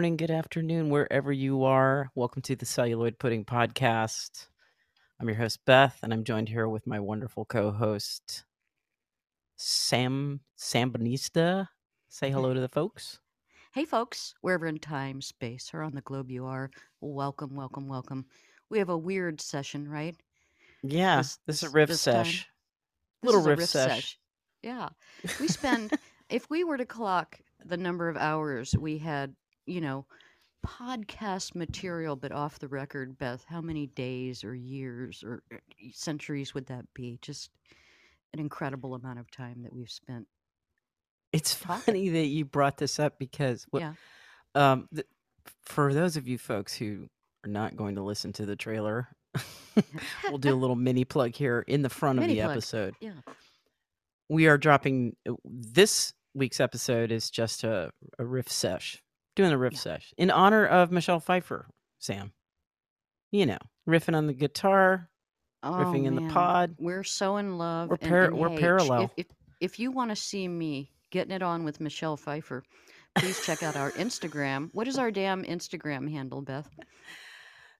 morning, good afternoon, wherever you are. Welcome to the Celluloid Pudding Podcast. I'm your host, Beth, and I'm joined here with my wonderful co host, Sam Sambanista. Say hello to the folks. Hey, folks, wherever in time, space, or on the globe you are, welcome, welcome, welcome. We have a weird session, right? Yeah, This this is a riff sesh. This Little riff riff sesh. sesh. Yeah. We spend, if we were to clock the number of hours we had, you know, podcast material, but off the record, Beth, how many days or years or uh, centuries would that be? Just an incredible amount of time that we've spent It's funny that you brought this up because what Yeah. um th- for those of you folks who are not going to listen to the trailer, we'll do a little mini plug here in the front of the plug. episode. Yeah. we are dropping uh, this week's episode is just a, a riff sesh doing a riff Yeah. sesh in honor of michelle pfeiffer sam you know riffing on the guitar Oh riffing in the pod we're so in love. we're par- and we're hey, parallel if, if if you want to see me getting it on with Michelle Pfeiffer, please check out our Instagram. What is our damn Instagram handle, Beth?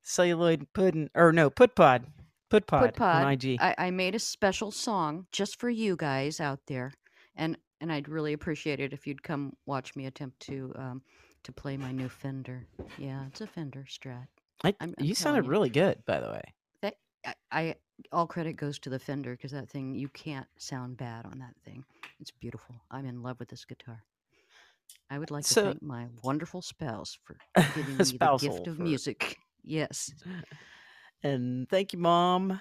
celluloid pudding or no put pod put pod Put Pod. on ig I, I made a special song just for you guys out there, and and I'd really appreciate it if you'd come watch me attempt to um to play my new Fender. Yeah, it's a Fender Strat. I, I'm, I'm you sounded you. really good by the way That I, I all credit goes to the Fender because that thing you can't sound bad on that thing. It's beautiful. I'm in love with this guitar. I would like to thank my wonderful spouse for giving me the gift of for music. Yes. and thank you mom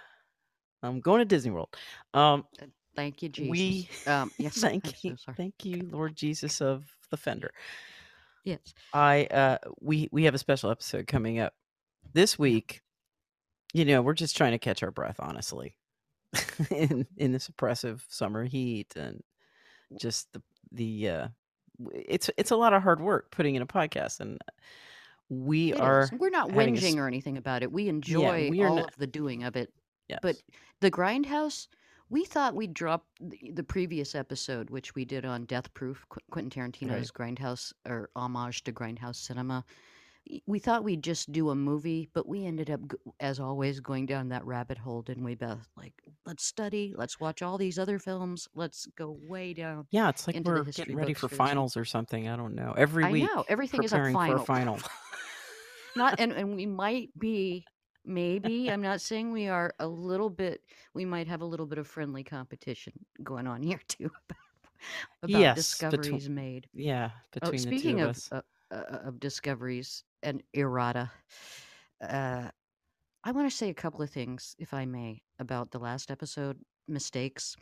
i'm going to disney world um Uh, Thank you, Jesus. we Um, yes. Thank so you thank you lord jesus of the fender Yes. I uh we we have a special episode coming up this week. You know, we're just trying to catch our breath, honestly, in in this oppressive summer heat and just the the uh it's it's a lot of hard work putting in a podcast, and we It is. are We're not a whinging or anything about it. We yeah enjoy we all not of the doing of it. But the Grindhouse, we thought we'd drop the, the previous episode, which we did on Death Proof, Qu- Quentin right Tarantino's Grindhouse or homage to Grindhouse cinema. We thought we'd just do a movie, but we ended up, as always, going down that rabbit hole, didn't we, Beth? Like, let's study, let's watch all these other films, let's go way down yeah it's like we're getting ready for finals or something I don't know every I week know everything is a preparing for a final. final not and, and we might be maybe i'm not saying we are a little bit we might have a little bit of friendly competition going on here too about yes between discoveries made. yeah oh between the two speaking of of us. uh, uh, of discoveries and errata uh i want to say a couple of things if i may about the last episode mistakes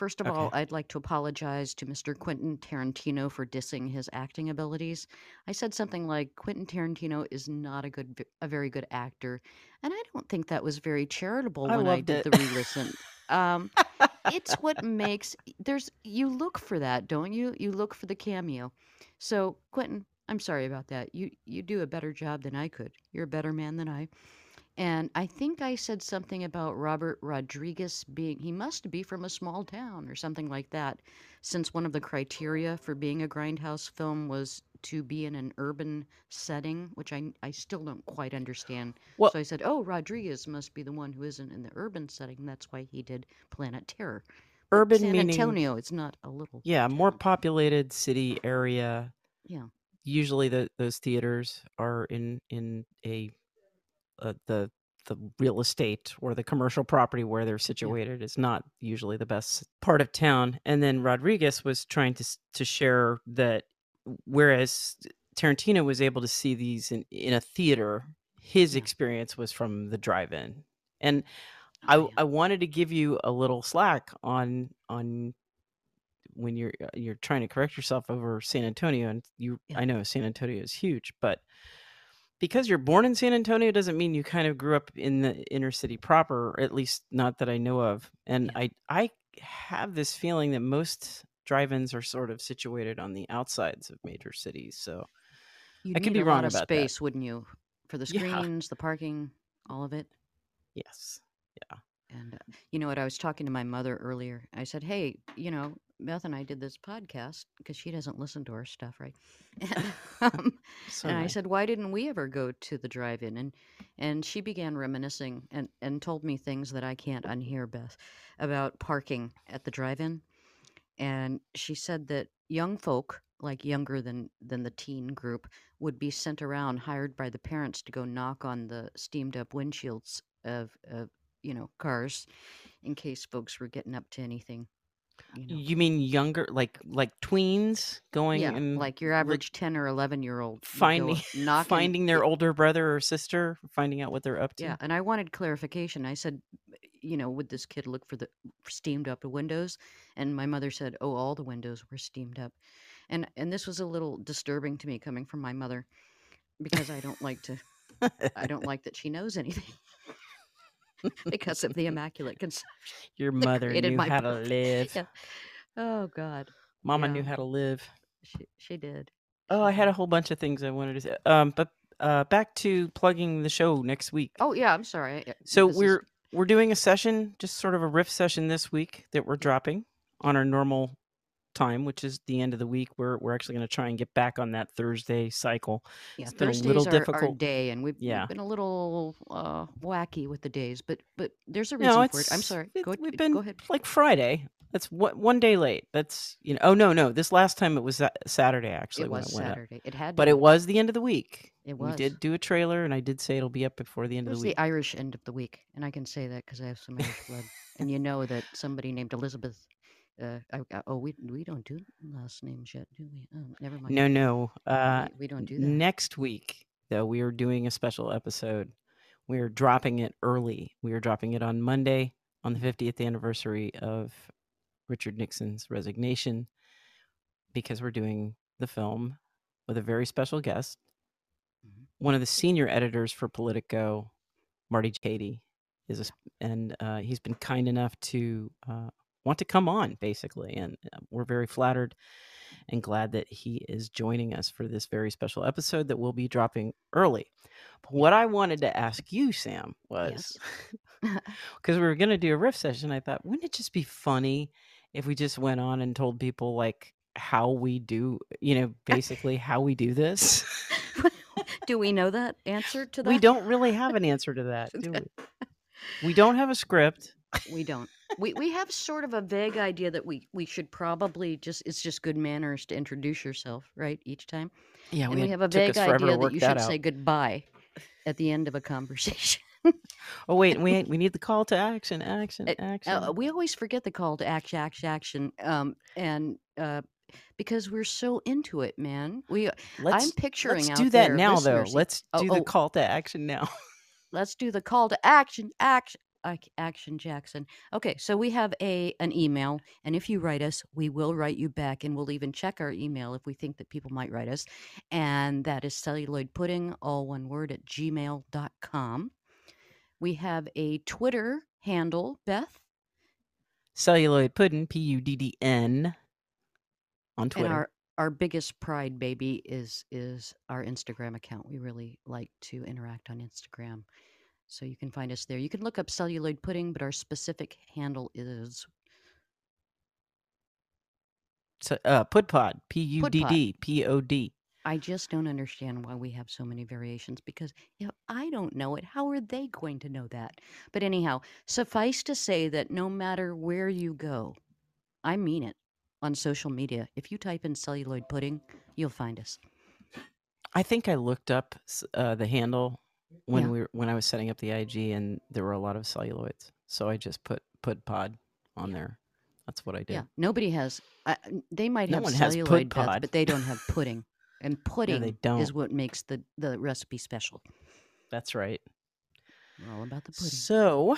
First of all, I'd like to apologize to Mr. Quentin Tarantino for dissing his acting abilities. I said something like Quentin Tarantino is not a good, a very good actor, and I don't think that was very charitable I when I loved did it the re-listen. Um, it's what makes there's you look for that, don't you? You look for the cameo. So Quentin, I'm sorry about that. You you do a better job than I could. You're a better man than I. And I think I said something about Robert Rodriguez being, he must be from a small town or something like that, since one of the criteria for being a grindhouse film was to be in an urban setting, which I, I still don't quite understand. well So I said, oh, Rodriguez must be the one who isn't in the urban setting. That's why he did Planet Terror. Urban San meaning Antonio, it's not a little Yeah, more populated city area. Yeah. Usually, the those theaters are in in a uh, the the real estate or the commercial property where they're Yeah. situated is not usually the best part of town. And then Rodriguez was trying to to share that whereas Tarantino was able to see these in in a theater, his Yeah. experience was from the drive-in. And Oh, I yeah. I wanted to give you a little slack on on when you're uh, you're trying to correct yourself over San Antonio and you Yeah. I know San Antonio is huge, but because you're born in San Antonio doesn't mean you kind of grew up in the inner city proper, or at least not that I know of. And Yeah. I I have this feeling that most drive-ins are sort of situated on the outsides of major cities. So You'd I could be a wrong lot of about that. space, wouldn't you? For the Yeah. screens, the parking, all of it. Yes. Yeah. And uh, you know what? I was talking to my mother earlier. I said, "Hey, you know, Beth and I did this podcast because she doesn't listen to our stuff, right? And, um, So and I said, "Why didn't we ever go to the drive-in?" And and she began reminiscing and and told me things that I can't unhear, Beth, about parking at the drive-in. And she said that young folk, like younger than than the teen group, would be sent around, hired by the parents to go knock on the steamed up windshields of of you know cars in case folks were getting up to anything. You know, You mean younger, like like tweens going yeah, and like your average ten or eleven year old finding knocking. finding their older brother or sister, finding out what they're up to? Yeah, and I wanted clarification. I said, you know, would this kid look for the steamed up windows? And my mother said, oh, all the windows were steamed up. And and this was a little disturbing to me coming from my mother because I don't like to I don't like that she knows anything because of the immaculate conception Your mother knew my how to live. Yeah. Oh God. Mama Yeah, knew how to live. she she did. Oh, I had a whole bunch of things I wanted to say. Um, but uh, back to plugging the show next week. Oh yeah, I'm sorry. So This we're we're doing a session, just sort of a riff session this week that we're dropping on our normal time, which is the end of the week. We're we're actually going to try and get back on that Thursday cycle. yeah. It's been a little Thursdays are our day, and we've Yeah. we've been a little uh, wacky with the days, but but there's a No, reason for it. I'm sorry. it, Go we've been go ahead. like Friday. That's what one day late. That's you know. Oh no, no. This last time it was Saturday actually It when was it up. Saturday. It had But it was the end of the week. It was. We did do a trailer, and I did say it'll be up before the It end of was the the week. Irish end of the week, and I can say that because I have some Irish blood. And you know that somebody named Elizabeth. Uh, I, I- oh, we we don't do last names yet, do we? Oh, never mind. No, no. Uh, We, don't do that. next week though, we are doing a special episode. We are dropping it early. We are dropping it on Monday on the 50th anniversary of Richard Nixon's resignation because we're doing the film with a very special guest, Mhm. one of the senior editors for Politico, Marty Kady, is a, and uh, he's been kind enough to uh, want to come on, basically, and uh, we're very flattered and glad that he is joining us for this very special episode that we'll be dropping early. But what I wanted to ask you, Sam, was Yes. because we were going to do a riff session, I thought, wouldn't it just be funny if we just went on and told people like how we do, you know, basically how we do this? do we know that answer to that? we don't really have an answer to that, do we? We don't have a script. We don't. We we have sort of a vague idea that we we should probably just it's just good manners to introduce yourself, right? Each time. Yeah, and we have a vague us forever to idea that you that should out. say goodbye at the end of a conversation. Oh wait, we we need the call to action, action, Uh, action. Uh, we always forget the call to action, action, action, um, and uh, because we're so into it, man. We I'm let's picturing let's out do that now though. Let's Oh, do the oh. call to action now. let's do the call to action action ac- action jackson. Okay so we have a an email and if you write us we will write you back and we'll even check our email if we think that people might write us and that is celluloid pudding all one word at gmail.com we have a twitter handle beth? Celluloid pudding, P U D D N, on and Twitter. our our biggest pride baby is is our instagram account. We really like to interact on instagram so you can find us there you can look up celluloid pudding but our specific handle is So, uh, Pudpod, P U D D P O D. I just don't understand why we have so many variations because if I don't know it, how are they going to know that? But anyhow, suffice to say that no matter where you go, I mean it on social media. If you type in celluloid pudding, you'll find us. I think I looked up uh, the handle when Yeah. we were, when I was setting up the IG, and there were a lot of celluloids. So I just put put pod on there. That's what I did. Yeah, nobody has. Uh, they might No have celluloid, Beth, but they don't have pudding. And pudding don't. is what makes the, the recipe special. That's right. We're all about the pudding. So,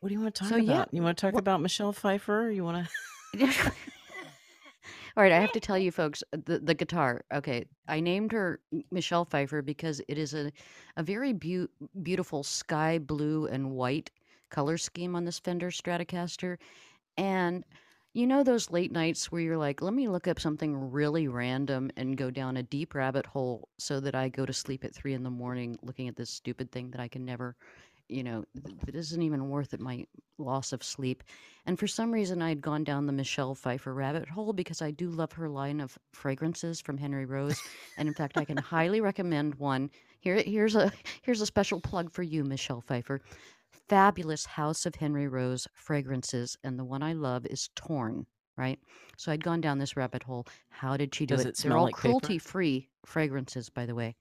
what do you want to talk So, yeah, about? You want to talk wha- about Michelle Pfeiffer? You want to? All right, I have to tell you folks uh, the the guitar. Okay, I named her Michelle Pfeiffer because it is a a very beau- beautiful sky blue and white color scheme on this Fender Stratocaster. And you know those late nights where you're like, let me look up something really random and go down a deep rabbit hole so that I go to sleep at three in the morning looking at this stupid thing that I can never you know, it isn't even worth it, my loss of sleep. And for some reason, I had gone down the Michelle Pfeiffer rabbit hole because I do love her line of fragrances from Henry Rose. And in fact, I can highly recommend one. Here, here's a here's a special plug for you, Michelle Pfeiffer. Fabulous House of Henry Rose fragrances, and the one I love is Torn. Right, so I'd gone down this rabbit hole. How did she do Does it? it They're all like cruelty-free fragrances, by the way,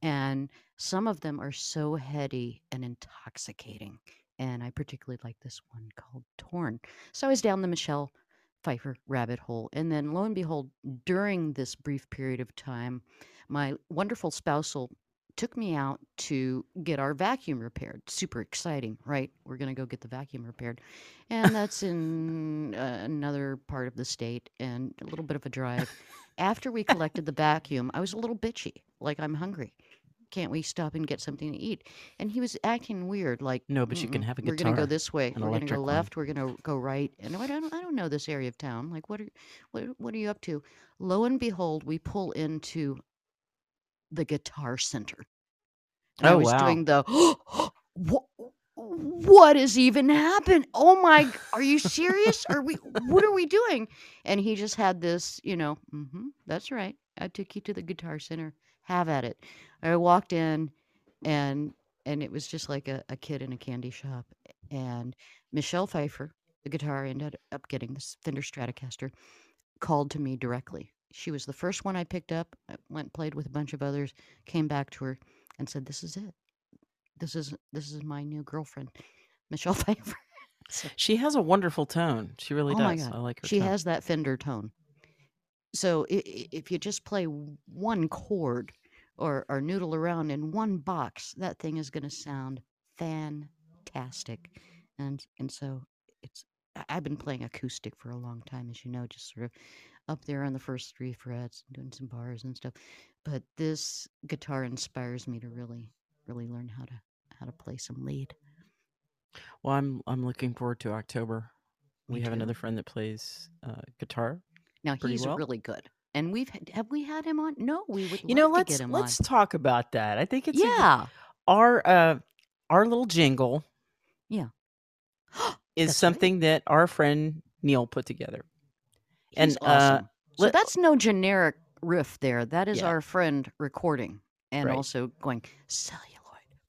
and some of them are so heady and intoxicating. And I particularly like this one called Torn. So I was down the Michelle Pfeiffer rabbit hole. And then lo and behold, during this brief period of time, my wonderful spousal took me out to get our vacuum repaired. Super exciting, right? We're going to go get the vacuum repaired. And that's in uh, another part of the state and a little bit of a drive. After we collected the vacuum, I was a little bitchy, like I'm hungry. Can't we stop and get something to eat? And he was acting weird, like No, but you can have a guitar. We're gonna go this way. We're gonna electric go one." left. We're gonna go right. And I don't, I don't know this area of town. Like, what are, what, what are you up to? Lo and behold, we pull into the Guitar Center. And I Oh, was wow. doing the what, what has even happened? Oh my! Are you serious? Are we? What are we doing? And he just had this, you know. hmm that's right. I took you to the Guitar Center. Have at it. I walked in, and and it was just like a, a kid in a candy shop. And Michelle Pfeiffer, the guitar, I ended up getting this Fender Stratocaster, called to me directly. She was the first one I picked up. I went and played with a bunch of others. Came back to her and said, "This is it. This is this is my new girlfriend, Michelle Pfeiffer." So- She has a wonderful tone. She really Oh does. I like her. she tone. has that Fender tone. So if you just play one chord or or noodle around in one box, that thing is going to sound fantastic. And and so it's I've been playing acoustic for a long time, as you know, just sort of up there on the first three frets, doing some bars and stuff. But this guitar inspires me to really really learn how to how to play some lead. Well, I'm I'm looking forward to October. Me We have too. another friend that plays uh, guitar. Now he's well. really good. And we've had- have we had him on? No, we would You know, let's to get him let's on. talk about that. I think it's a Yeah. our uh our little jingle yeah, is That's right. something that our friend Neil put together. He's And, uh, awesome. so let- that's no generic riff there. That is Yeah. our friend recording and Right. also going celluloid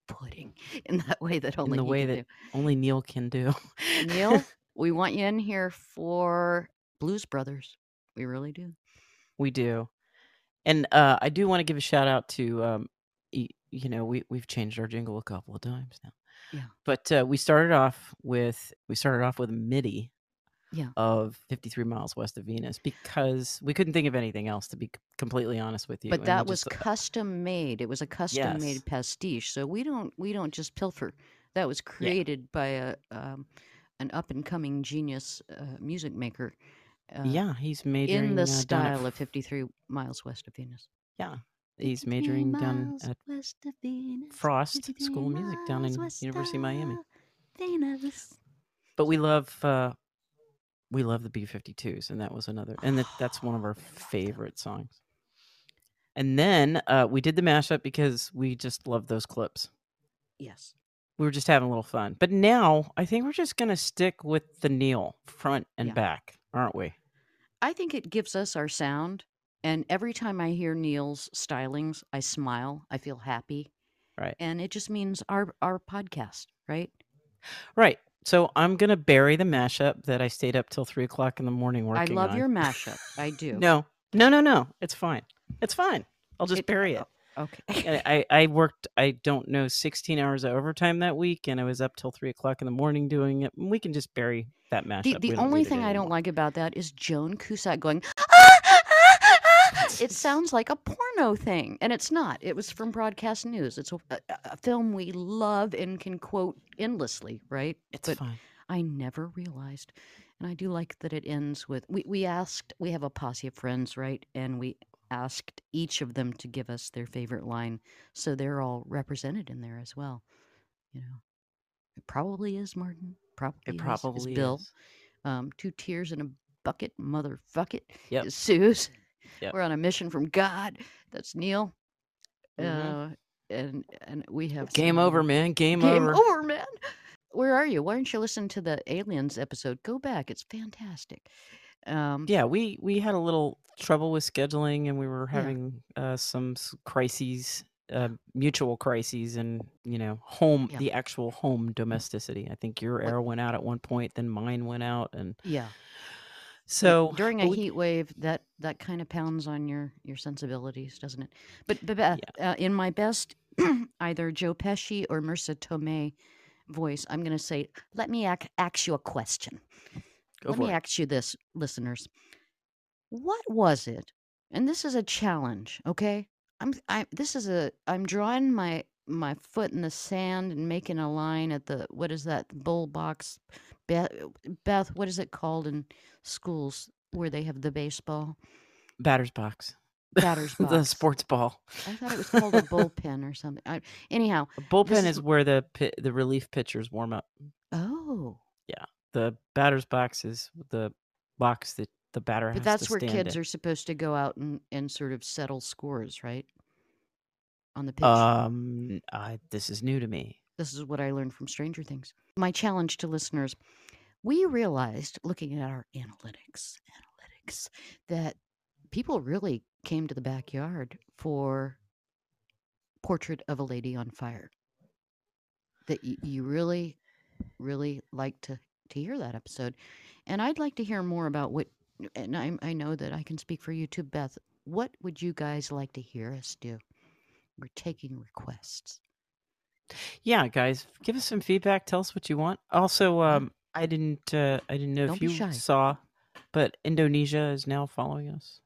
pudding in that way that only the way that- Only Neil can do. do. Neil, we want you in here for Blues Brothers. We really do. We do. And uh, I do want to give a shout out to, um, y- you know, we, we've changed our jingle a couple of times now. Yeah. But uh, we started off with we started off with MIDI Yeah. of 53 miles west of Venus because we couldn't think of anything else to be completely honest with you. But and that was just- custom made. It was a custom Yes. made pastiche. So we don't we don't just pilfer. That was created by a um, an up and coming genius uh, music maker. Uh, yeah, he's majoring in the uh, style of 53 miles west of Venus. Yeah, he's majoring down at west of Venus, Frost School of Music down in University of Miami. Venus. But we love uh, we love the B52s, and that was another, and that, that's one of our I love them. favorite songs. And then uh, we did the mashup because we just love those clips. Yes. We were just having a little fun. But now I think we're just gonna stick with the Neil front and Yeah. back, aren't we? I think it gives us our sound. And every time I hear Neil's stylings, I smile. I feel happy. Right. And it just means our our podcast, right? Right. So I'm gonna bury the mashup that I stayed up till three o'clock in the morning working. I love on. your mashup. I do. No, no, no, no. It's fine. It's fine. I'll just It- bury it. Okay. I, I worked, I don't know, 16 hours of overtime that week, and I was up till three o'clock in the morning doing it. We can just bury that mashup. The, the only thing I don't like about that is Joan Cusack going. Ah, ah, ah, it sounds like a porno thing, and it's not. It was from broadcast news. It's a, a, a film we love and can quote endlessly, right? It's but fine. I never realized, and I do like that it ends with we we asked. We have a posse of friends, right? And we asked each of them to give us their favorite line, so they're all represented in there as well. You know, it probably is Martin. Probably It is- is probably Bill is. um, two tears in a bucket, motherfuck it. Yep. is Sue's. Yep. We're on a mission from God. That's Neil. Mhm. Uh, and and we have Game some over, man. Game, Game over. over, man. Where are you? Why don't you listen to the aliens episode? Go back; it's fantastic. Um, Yeah, we we had a little trouble with scheduling, and we were Yeah. having uh, some crises, uh, mutual crises, and you know, home Yeah. the actual home domesticity. I think your air went out at one point, then mine went out, and yeah. So during a we- heat wave, that that kind of pounds on your your sensibilities, doesn't it? But, but Beth, uh, in my best either Joe Pesci or Marisa Tomei voice, I'm going to say, "Let me ac- ask you a question." Go Let for me it. ask you this, listeners. What was it? And this is a challenge, okay? I'm I this is a I'm drawing my my foot in the sand and making a line at the what is that bull box Beth, Beth what is it called in schools where they have the baseball Batter's box, batter's box the sports ball. I thought it was called a bullpen or something. I, anyhow, A bullpen is is where the the relief pitchers warm up. oh, The batter's box is the box that the batter but that's where kids in. are supposed to go out and and sort of settle scores, right? On the pitch. Um, I, this is new to me. This is what I learned from Stranger Things. My challenge to listeners we realized looking at our analytics, analytics, that people really came to the backyard for Portrait of a Lady on Fire. That you really, really like to, to hear that episode. And I'd like to hear more about what, and I, I know that I can speak for you too, Beth. What would you guys like to hear us do? We're taking requests. Yeah, guys, give us some feedback. Tell us what you want. Also, um, I didn't, uh, I didn't know Don't if you saw, but Indonesia is now following us.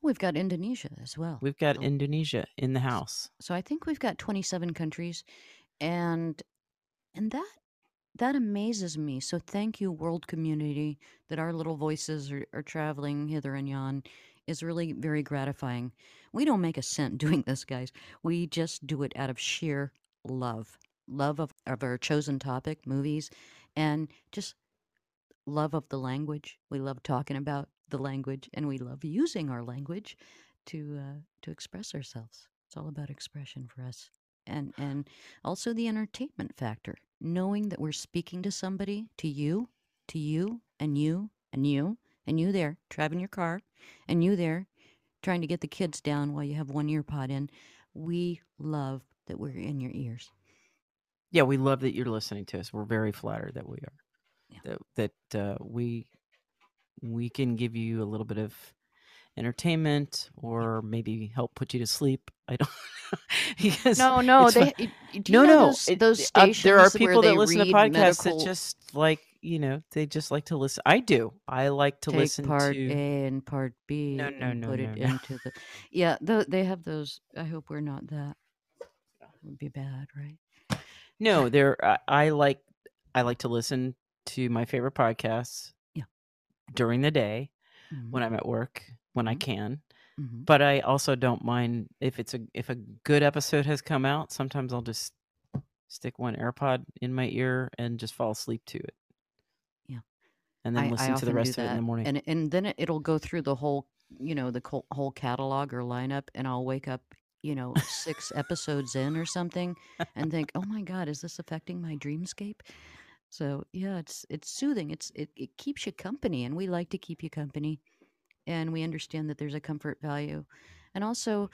We've got Indonesia as well. We've got So- Indonesia in the house. So I think we've got 27 countries and and that that amazes me. So thank you world community that our little voices are, are traveling hither and yon is really very gratifying. We don't make a cent doing this, guys. We just do it out of sheer love. Love of, of our chosen topic, movies, and just love of the language. We love talking about the language and we love using our language to uh, to express ourselves. It's all about expression for us. And and also the entertainment factor, knowing that we're speaking to somebody, to you, to you, and you, and you, and you there driving your car, and you there trying to get the kids down while you have one ear pod in. We love that we're in your ears. Yeah, we love that you're listening to us. We're very flattered that we are. Yeah. That that uh, we we can give you a little bit of entertainment or maybe help put you to sleep. I don't because No, no, they. fun. y- y- no, know no. those, it- those uh, stations there are people that listen to podcasts medical that just like you know they just like to listen. I do. I like to take listen part to. A and part B No, no, no, put no, it no. into the. Yeah, th- they have those. I hope we're not that. Would be bad, right? No, there. I, I like. I like to listen to my favorite podcasts. Yeah. During the day Mhm, when I'm at work when I Mhm. can. mhm. But I also don't mind if it's a if a good episode has come out. Sometimes I'll just stick one AirPod in my ear and just fall asleep to it. Yeah. And then I, I listen to the rest of it in the morning. and and then it, it'll go through the whole, you know, the whole catalog or lineup, and I'll wake up, you know, six episodes in or something, and think, oh my god, is this affecting my dreamscape? So yeah, it's it's soothing. It's it, it keeps you company, and we like to keep you company, and we understand that there's a comfort value, and also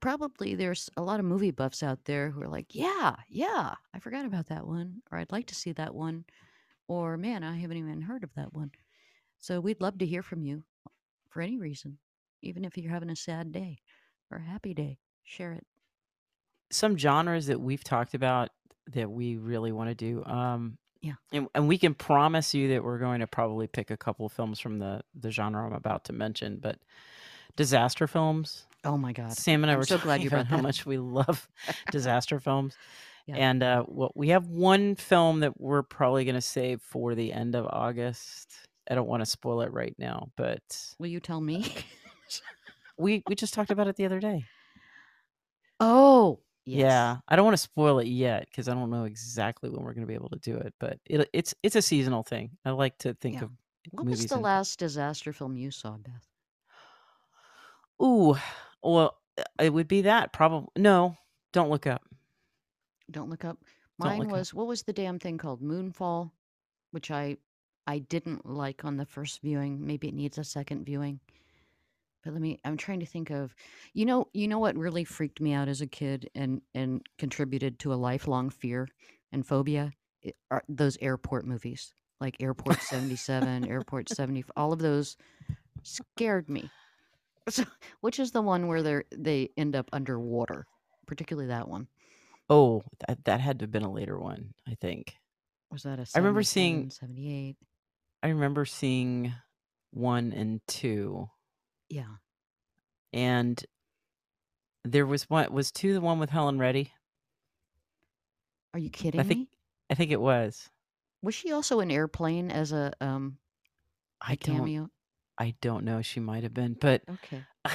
probably there's a lot of movie buffs out there who are like, yeah, yeah, I forgot about that one, or I'd like to see that one, or man, I haven't even heard of that one. So we'd love to hear from you for any reason, even if you're having a sad day or a happy day. Share it. Some genres that we've talked about that we really want to do. Um Yeah. and, and we can promise you that we're going to probably pick a couple of films from the the genre I'm about to mention, but disaster films. Oh my God. Sam and I I'm were so glad you about how much we love disaster films. Yeah. And uh, what we have one film that we're probably going to save for the end of August. I don't want to spoil it right now, but Will you tell me? we we just talked about it the other day. oh, yes. Yeah, I don't want to spoil it yet because I don't know exactly when we're going to be able to do it. But it, it's it's a seasonal thing. I like to think Yeah. of What was the in- last disaster film you saw, Beth? Ooh, well, it would be that probably. No, Don't look up. Don't look up. Mine look up. was what was the damn thing called? Moonfall, which I I didn't like on the first viewing. Maybe it needs a second viewing. But let me I'm trying to think of you know you know what really freaked me out as a kid and and contributed to a lifelong fear and phobia It- are those airport movies like Airport 77, Airport 70 all of those scared me. So, which is the one where they they end up underwater, particularly that one. Oh, that, that had to have been a later one, I think. Was that a I remember seeing 77, 78? I remember seeing one and two, Yeah. and there was one was two the one with Helen Reddy. Are you kidding I think me? I think it was. Was she also in Airplane as a um I a don't cameo? I don't know. She might have been, but Okay.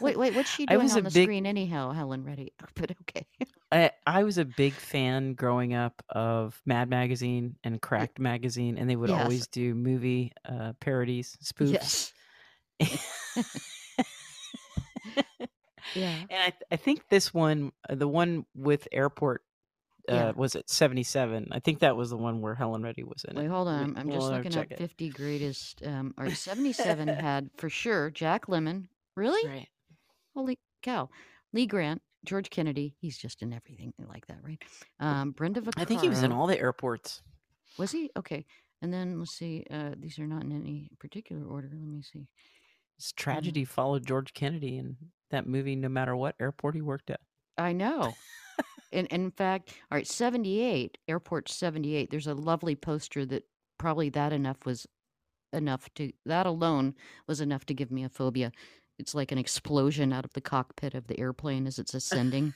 Wait, wait, what's she doing on the big screen anyhow, Helen Reddy? But okay. I, I was a big fan growing up of Mad Magazine and Cracked Magazine, and they would yes. always do movie uh, parodies, spoofs. Yes. Yeah. and I, I think this one, uh, the one with Airport, uh, Yeah. was it 77? I think that was the one where Helen Reddy was in it. Wait, hold on. I'm, we'll just looking at up 50 greatest um or 77 had for sure Jack Lemmon. Really? Right. Holy cow. Lee Grant, George Kennedy, he's just in everything like that, right? Um Brenda Vaccaro. I think he was in all the airports. Was he? Okay. And then let's see. Uh, these are not in any particular order. Let me see. Uh, tragedy followed George Kennedy in that movie, no matter what airport he worked at. I know. in, in fact, all right, 78, Airport 78, there's a lovely poster that probably that enough was enough to, that alone was enough to give me a phobia. It's like an explosion out of the cockpit of the airplane as it's ascending.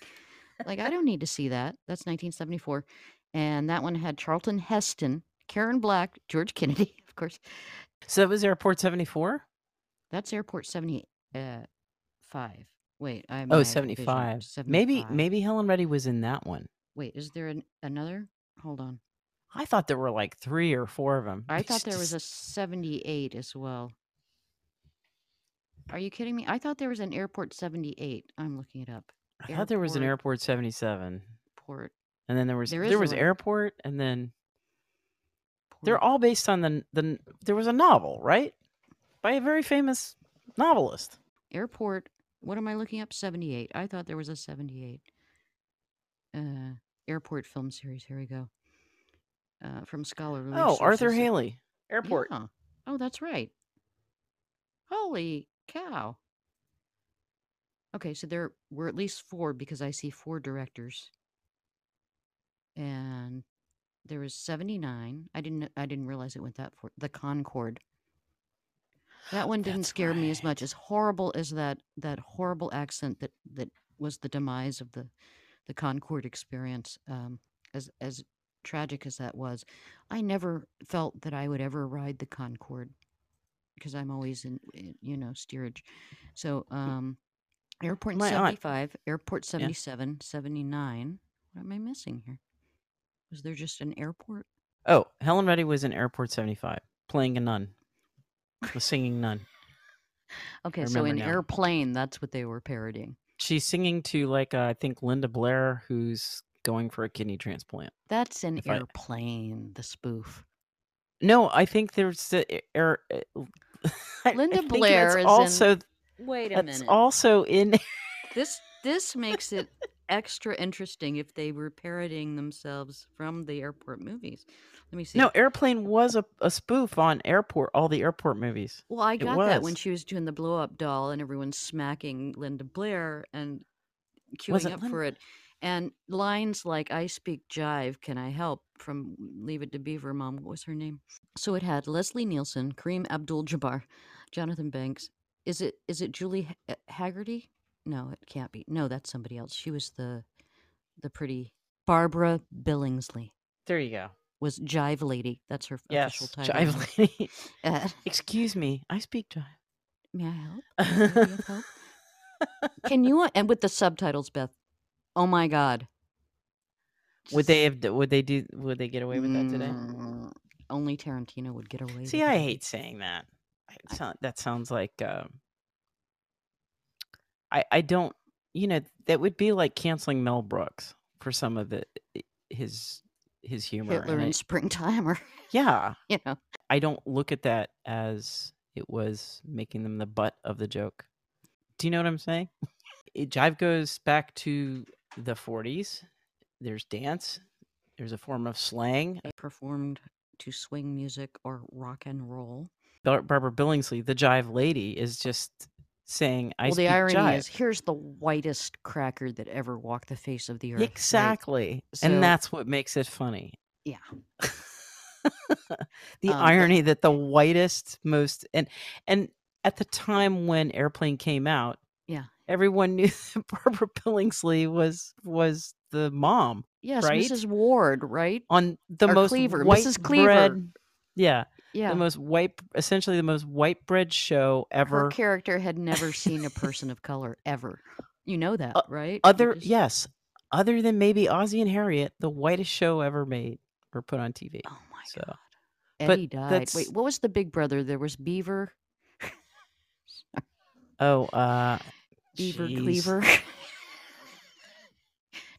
like, I don't need to see that. That's 1974. And that one had Charlton Heston, Karen Black, George Kennedy, of course. So that was Airport 74? That's Airport 75. Uh, Wait, I'm Oh, my 75. Maybe maybe Helen Reddy was in that one. Wait, is there an, another? Hold on. I thought there were like three or four of them. I thought there was a 78 as well. Are you kidding me? I thought there was an Airport 78. I'm looking it up. I thought there was an Airport- Airport 77. Port. And then there was There there, was one. Airport and then they're all based on the the there was a novel, right? By a very famous novelist. Airport. What am I looking up? 78. I thought there was a 78. Uh, Airport film series. Here we go. Uh, from scholarly. Oh, Arthur. Hailey. Airport. Yeah. Oh, that's right. Holy cow. Okay, so there were at least four because I see four directors. And there was 79. I didn't I didn't realize it went that far. The Concorde. That one didn't That's scare me as much as horrible as that that horrible accent that that was the demise of the the Concorde experience. Um, as as tragic as that was, I never felt that I would ever ride the Concorde because I'm always in, in, you know steerage. So um, airport My aunt- 75, airport 77, 79. What am I missing here? Was there just an airport? Oh, Helen Reddy was in Airport 75 playing a nun. The singing nun. Okay, so remember in now. airplane, that's what they were parodying. She's singing to like uh, I think Linda Blair who's going for a kidney transplant. That's an If I- airplane, the spoof. No, I think there's the air. uh, I- I Linda Blair that's is in- also Wait a minute. that's also in This this makes it extra interesting if they were parodying themselves from the airport movies. Let me see. No, Airplane was a, a spoof on airport all the airport movies. Well, I got that when she was doing the blow up doll and everyone's smacking Linda Blair and queuing up for it. And lines like I speak jive, can I help from Leave It to Beaver Mom, what was her name? So it had Leslie Nielsen, Kareem Abdul Jabbar, Jonathan Banks. Is it is it Julie Ha- Hagerty? No, it can't be. No, that's somebody else. She was the the pretty Barbara Billingsley There you go. was Jive Lady. That's her Yes, official title. Jive Lady. Uh, Excuse me, I speak may I help? May I Jive. help? Can you uh, and with the subtitles, Beth? Oh my God! would they have? Would they do? Would they get away with that today? Mm, Only Tarantino would get away. See, I it. hate saying that. I- that sounds like um, I I don't you know, that would be like canceling Mel Brooks for some of the his his humor. Hitler and in springtime, or yeah, you know, I don't look at that as it was making them the butt of the joke. Do you know what I'm saying? It, jive goes back to the 40s. There's dance. There's a form of slang. performed to swing music or rock and roll. Barbara Billingsley, the jive lady, is just saying, "I well, the irony jive." is, here's the whitest cracker that ever walked the face of the earth. right? exactly, So- and that's what makes it funny. Yeah. the Um, irony that the whitest, most and and at the time when Airplane came out, Yeah. everyone knew that Barbara Billingsley was was the mom Yes, right? Mrs. Ward, right? on the Or most Cleaver, white Mrs. Cleaver. bread. Yeah, Yeah. the most white, essentially the most white bread show ever. Her character had never seen a person of color ever. You know that, Uh, right? Other just- yes, other than maybe Ozzie and Harriet, the whitest show ever made or put on TV. Oh my So, god. but Eddie died. that's- Wait, what was the big brother? There was Beaver, Oh, uh, Beaver jeez. Cleaver.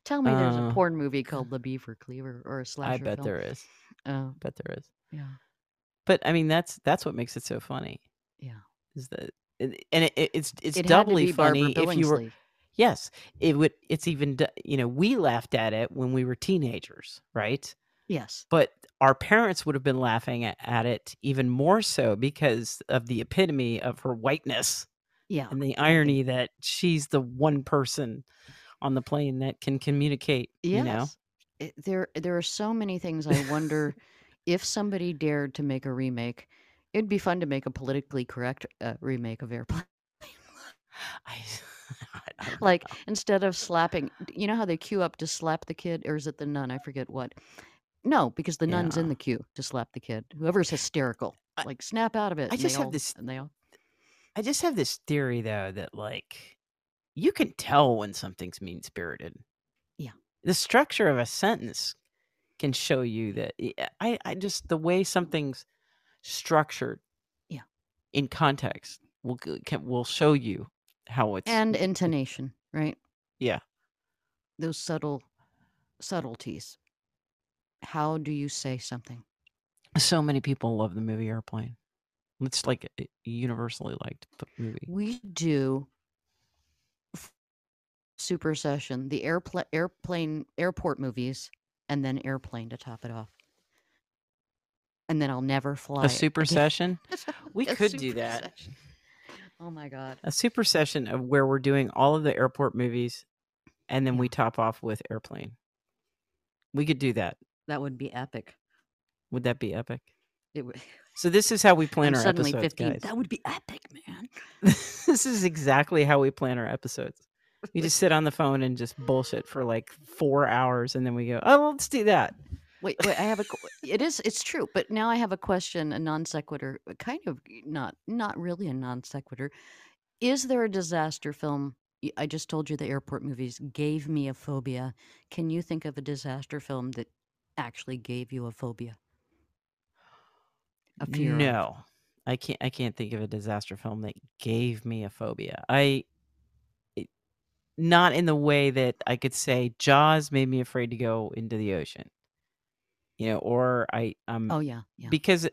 Tell me there's a Uh, porn movie called The Beaver Cleaver or a slasher I bet film. there is. Oh, bet there is. yeah. But I mean, that's that's what makes it so funny. Yeah. Is that and it, it- it's it's it doubly funny if you were yes it would it's even you know we laughed at it when we were teenagers right Yes. but our parents would have been laughing at, at it even more so because of the epitome of her whiteness Yeah. and the irony that she's the one person on the plane that can communicate you know Yes. There there are so many things I wonder if somebody dared to make a remake. It'd be fun to make a politically correct uh, remake of Airplane. I, I like know. instead of slapping, you know how they queue up to slap the kid, or is it the nun? I forget what. No, because the nun's in the queue to slap the kid. Whoever's hysterical, I- like snap out of it. I just have all, this- And they all. I just have this theory though that like you can tell when something's mean spirited. Yeah. The structure of a sentence can show you that I- I I just the way something's structured Yeah. in context will can, will show you how it's and intonation, right? yeah. Those subtle subtleties. How do you say something? So many people love the movie Airplane. It's like a universally liked movie. We do super session, the airplane, airplane, airport movies, and then airplane to top it off. And then I'll never fly. A super again. session, We A could do that. session. Oh my god! a super session of where we're doing all of the airport movies, and then Yeah. we top off with Airplane. We could do that. That would be epic. Would that be epic? It would. So this is how we plan I'm our suddenly episodes, 15. guys. That would be epic, man. this is exactly how we plan our episodes. We just sit on the phone and just bullshit for like four hours, and then we go, "Oh, let's do that." Wait, wait. I have a. It is. It's true. But now I have a question. A non sequitur. Kind of not. Not really a non sequitur. Is there a disaster film? I just told you the airport movies gave me a phobia. Can you think of a disaster film that actually gave you a phobia? A fear. of? No, I can't. I can't think of a disaster film that gave me a phobia. I, not in the way that I could say Jaws made me afraid to go into the ocean. You know, or I um Oh yeah. Yeah. because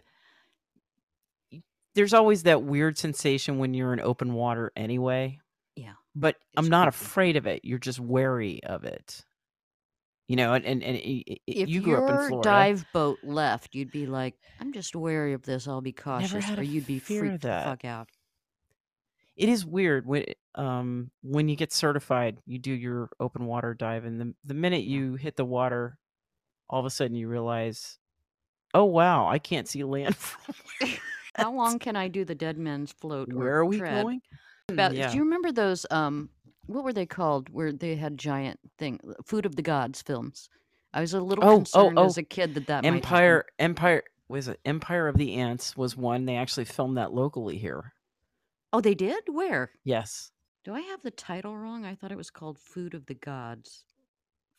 there's always that weird sensation when you're in open water anyway. Yeah. But I'm not creepy. afraid of it. You're just wary of it. You know, and and, and if you grew up in your Florida. dive boat left, you'd be like, "I'm just wary of this. I'll be cautious," or you'd be freaked the fuck out. It is weird when um when you get certified you do your open water dive and the, the minute you hit the water all of a sudden you realize oh wow i can't see land from How long can I do the dead man's float? where are we tread? going About, yeah Do you remember those? Um, what were they called? Where they had giant thing, Food of the Gods films. I was a little Oh, oh, concerned oh. as a kid that that empire empire was it empire of the ants was one they actually filmed that locally here Oh, they did. Where? yes Do I have the title wrong? I thought it was called Food of the Gods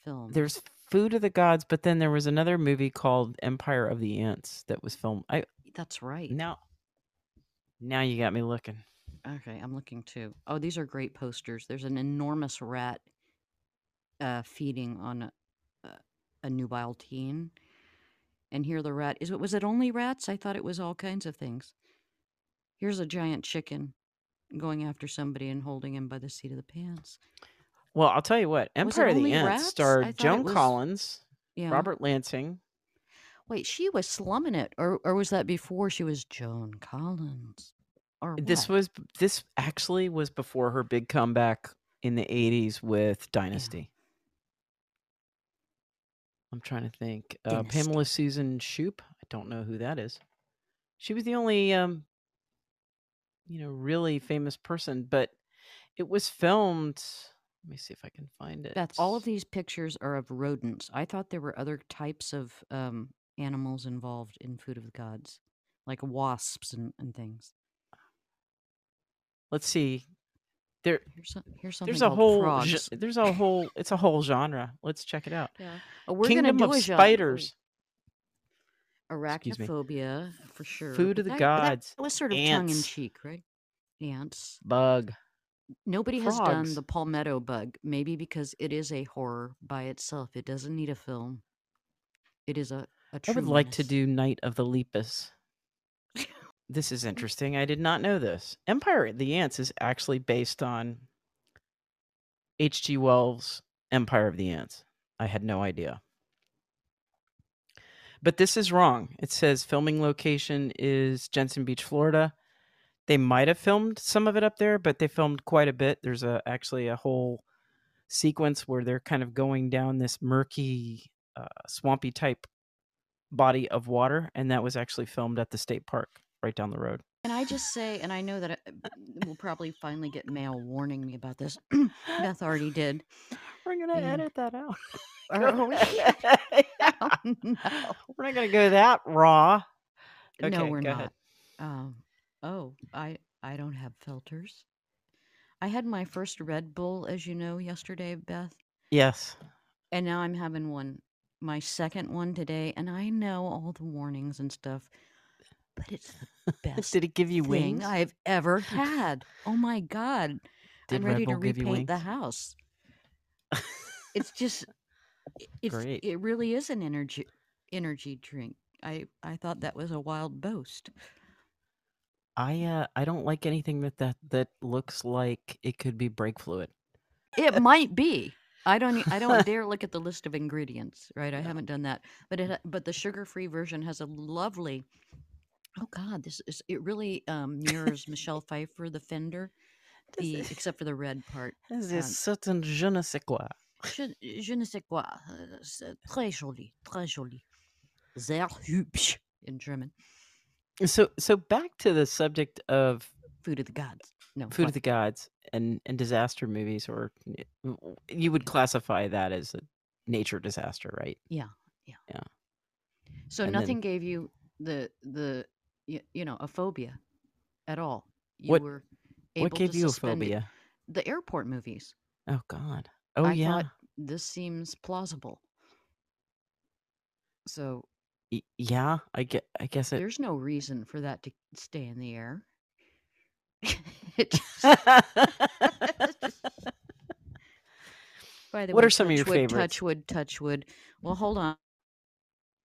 film. there's food of the gods but then there was another movie called empire of the ants that was filmed i That's right. now now you got me looking Okay, I'm looking too. Oh, these are great posters. There's an enormous rat uh, feeding on a, a, a nubile teen. And here the rat is. It was it only rats? I thought it was all kinds of things. Here's a giant chicken going after somebody and holding him by the seat of the pants. Well, I'll tell you what. Empire of the Ants rats? Starred Joan was Collins, yeah. Robert Lansing. Wait, she was slumming it, or or was that before she was Joan Collins, or This what? was this actually was before her big comeback in the 80s with Yeah, Dynasty. I'm trying to think. Uh. Pamela Susan Shoop. I don't know who that is. She was the only, um, you know, really famous person, but it was filmed. Let me see if I can find it. Beth, all of these pictures are of rodents. I thought there were other types of um, animals involved in Food of the Gods, like wasps and, and things. Let's see. There, Here's some, here's something there's a whole. ge- There's a whole. It's a whole genre. Let's check it out. Yeah. Oh, we're Kingdom gonna do of a. Spiders. Arachnophobia for sure. Food of the that, gods. That was sort of tongue in cheek, right? Ants. Bug. Nobody has done the palmetto bug, maybe because it is a horror by itself. It doesn't need a film. It is a, a I would like to do Night of the Lepus. This is interesting. I did not know this. Empire of the Ants is actually based on H.G. Wells' Empire of the Ants. I had no idea. But this is wrong. It says filming location is Jensen Beach, Florida. They might have filmed some of it up there, but they filmed quite a bit. There's a actually a whole sequence where they're kind of going down this murky, uh, swampy type body of water, and that was actually filmed at the state park right down the road. Can I just say, and I know that uh, we'll probably finally get mail warning me about this. Beth already did. We're gonna And- edit that out. Are- are we? Oh, no. We're not gonna go that raw. no, we're not. Um, oh, I I don't have filters. I had my first Red Bull, as you know, yesterday, Beth, Yes. and now I'm having one, my second one today, and I know all the warnings and stuff, but it's the best Did it give you thing wings? I've ever had. Oh my god! Did I'm ready to Bull give you repaint the house. It's just, it's Great. it really is an energy energy drink. I I thought that was a wild boast. I uh I don't like anything that that that looks like it could be brake fluid. It might be. I don't. I don't dare look at the list of ingredients. Right. I haven't done that. But it. But the sugar-free version has a lovely. Oh God, this is. It really um, mirrors Michelle Pfeiffer, the Fender. The except for the red part. Has Um, certain je ne sais quoi. Je, je ne sais quoi. c'est Très joli. Très joli. Sehr hübsch in German. So so back to the subject of Food of the gods. No. Food what? of the Gods and and disaster movies, or w- you would classify that as a nature disaster, right? Yeah. Yeah. Yeah. So And then- nothing gave you the the you, you know a phobia at all. You What- were What gave to you a phobia? The airport movies. Oh God. Oh I yeah. thought this seems plausible. So Y- yeah. I get. I guess it. there's no reason for that to stay in the air. Just- By the What way, are some of your touch wood, favorites? Touch wood, touch wood. Well, hold on.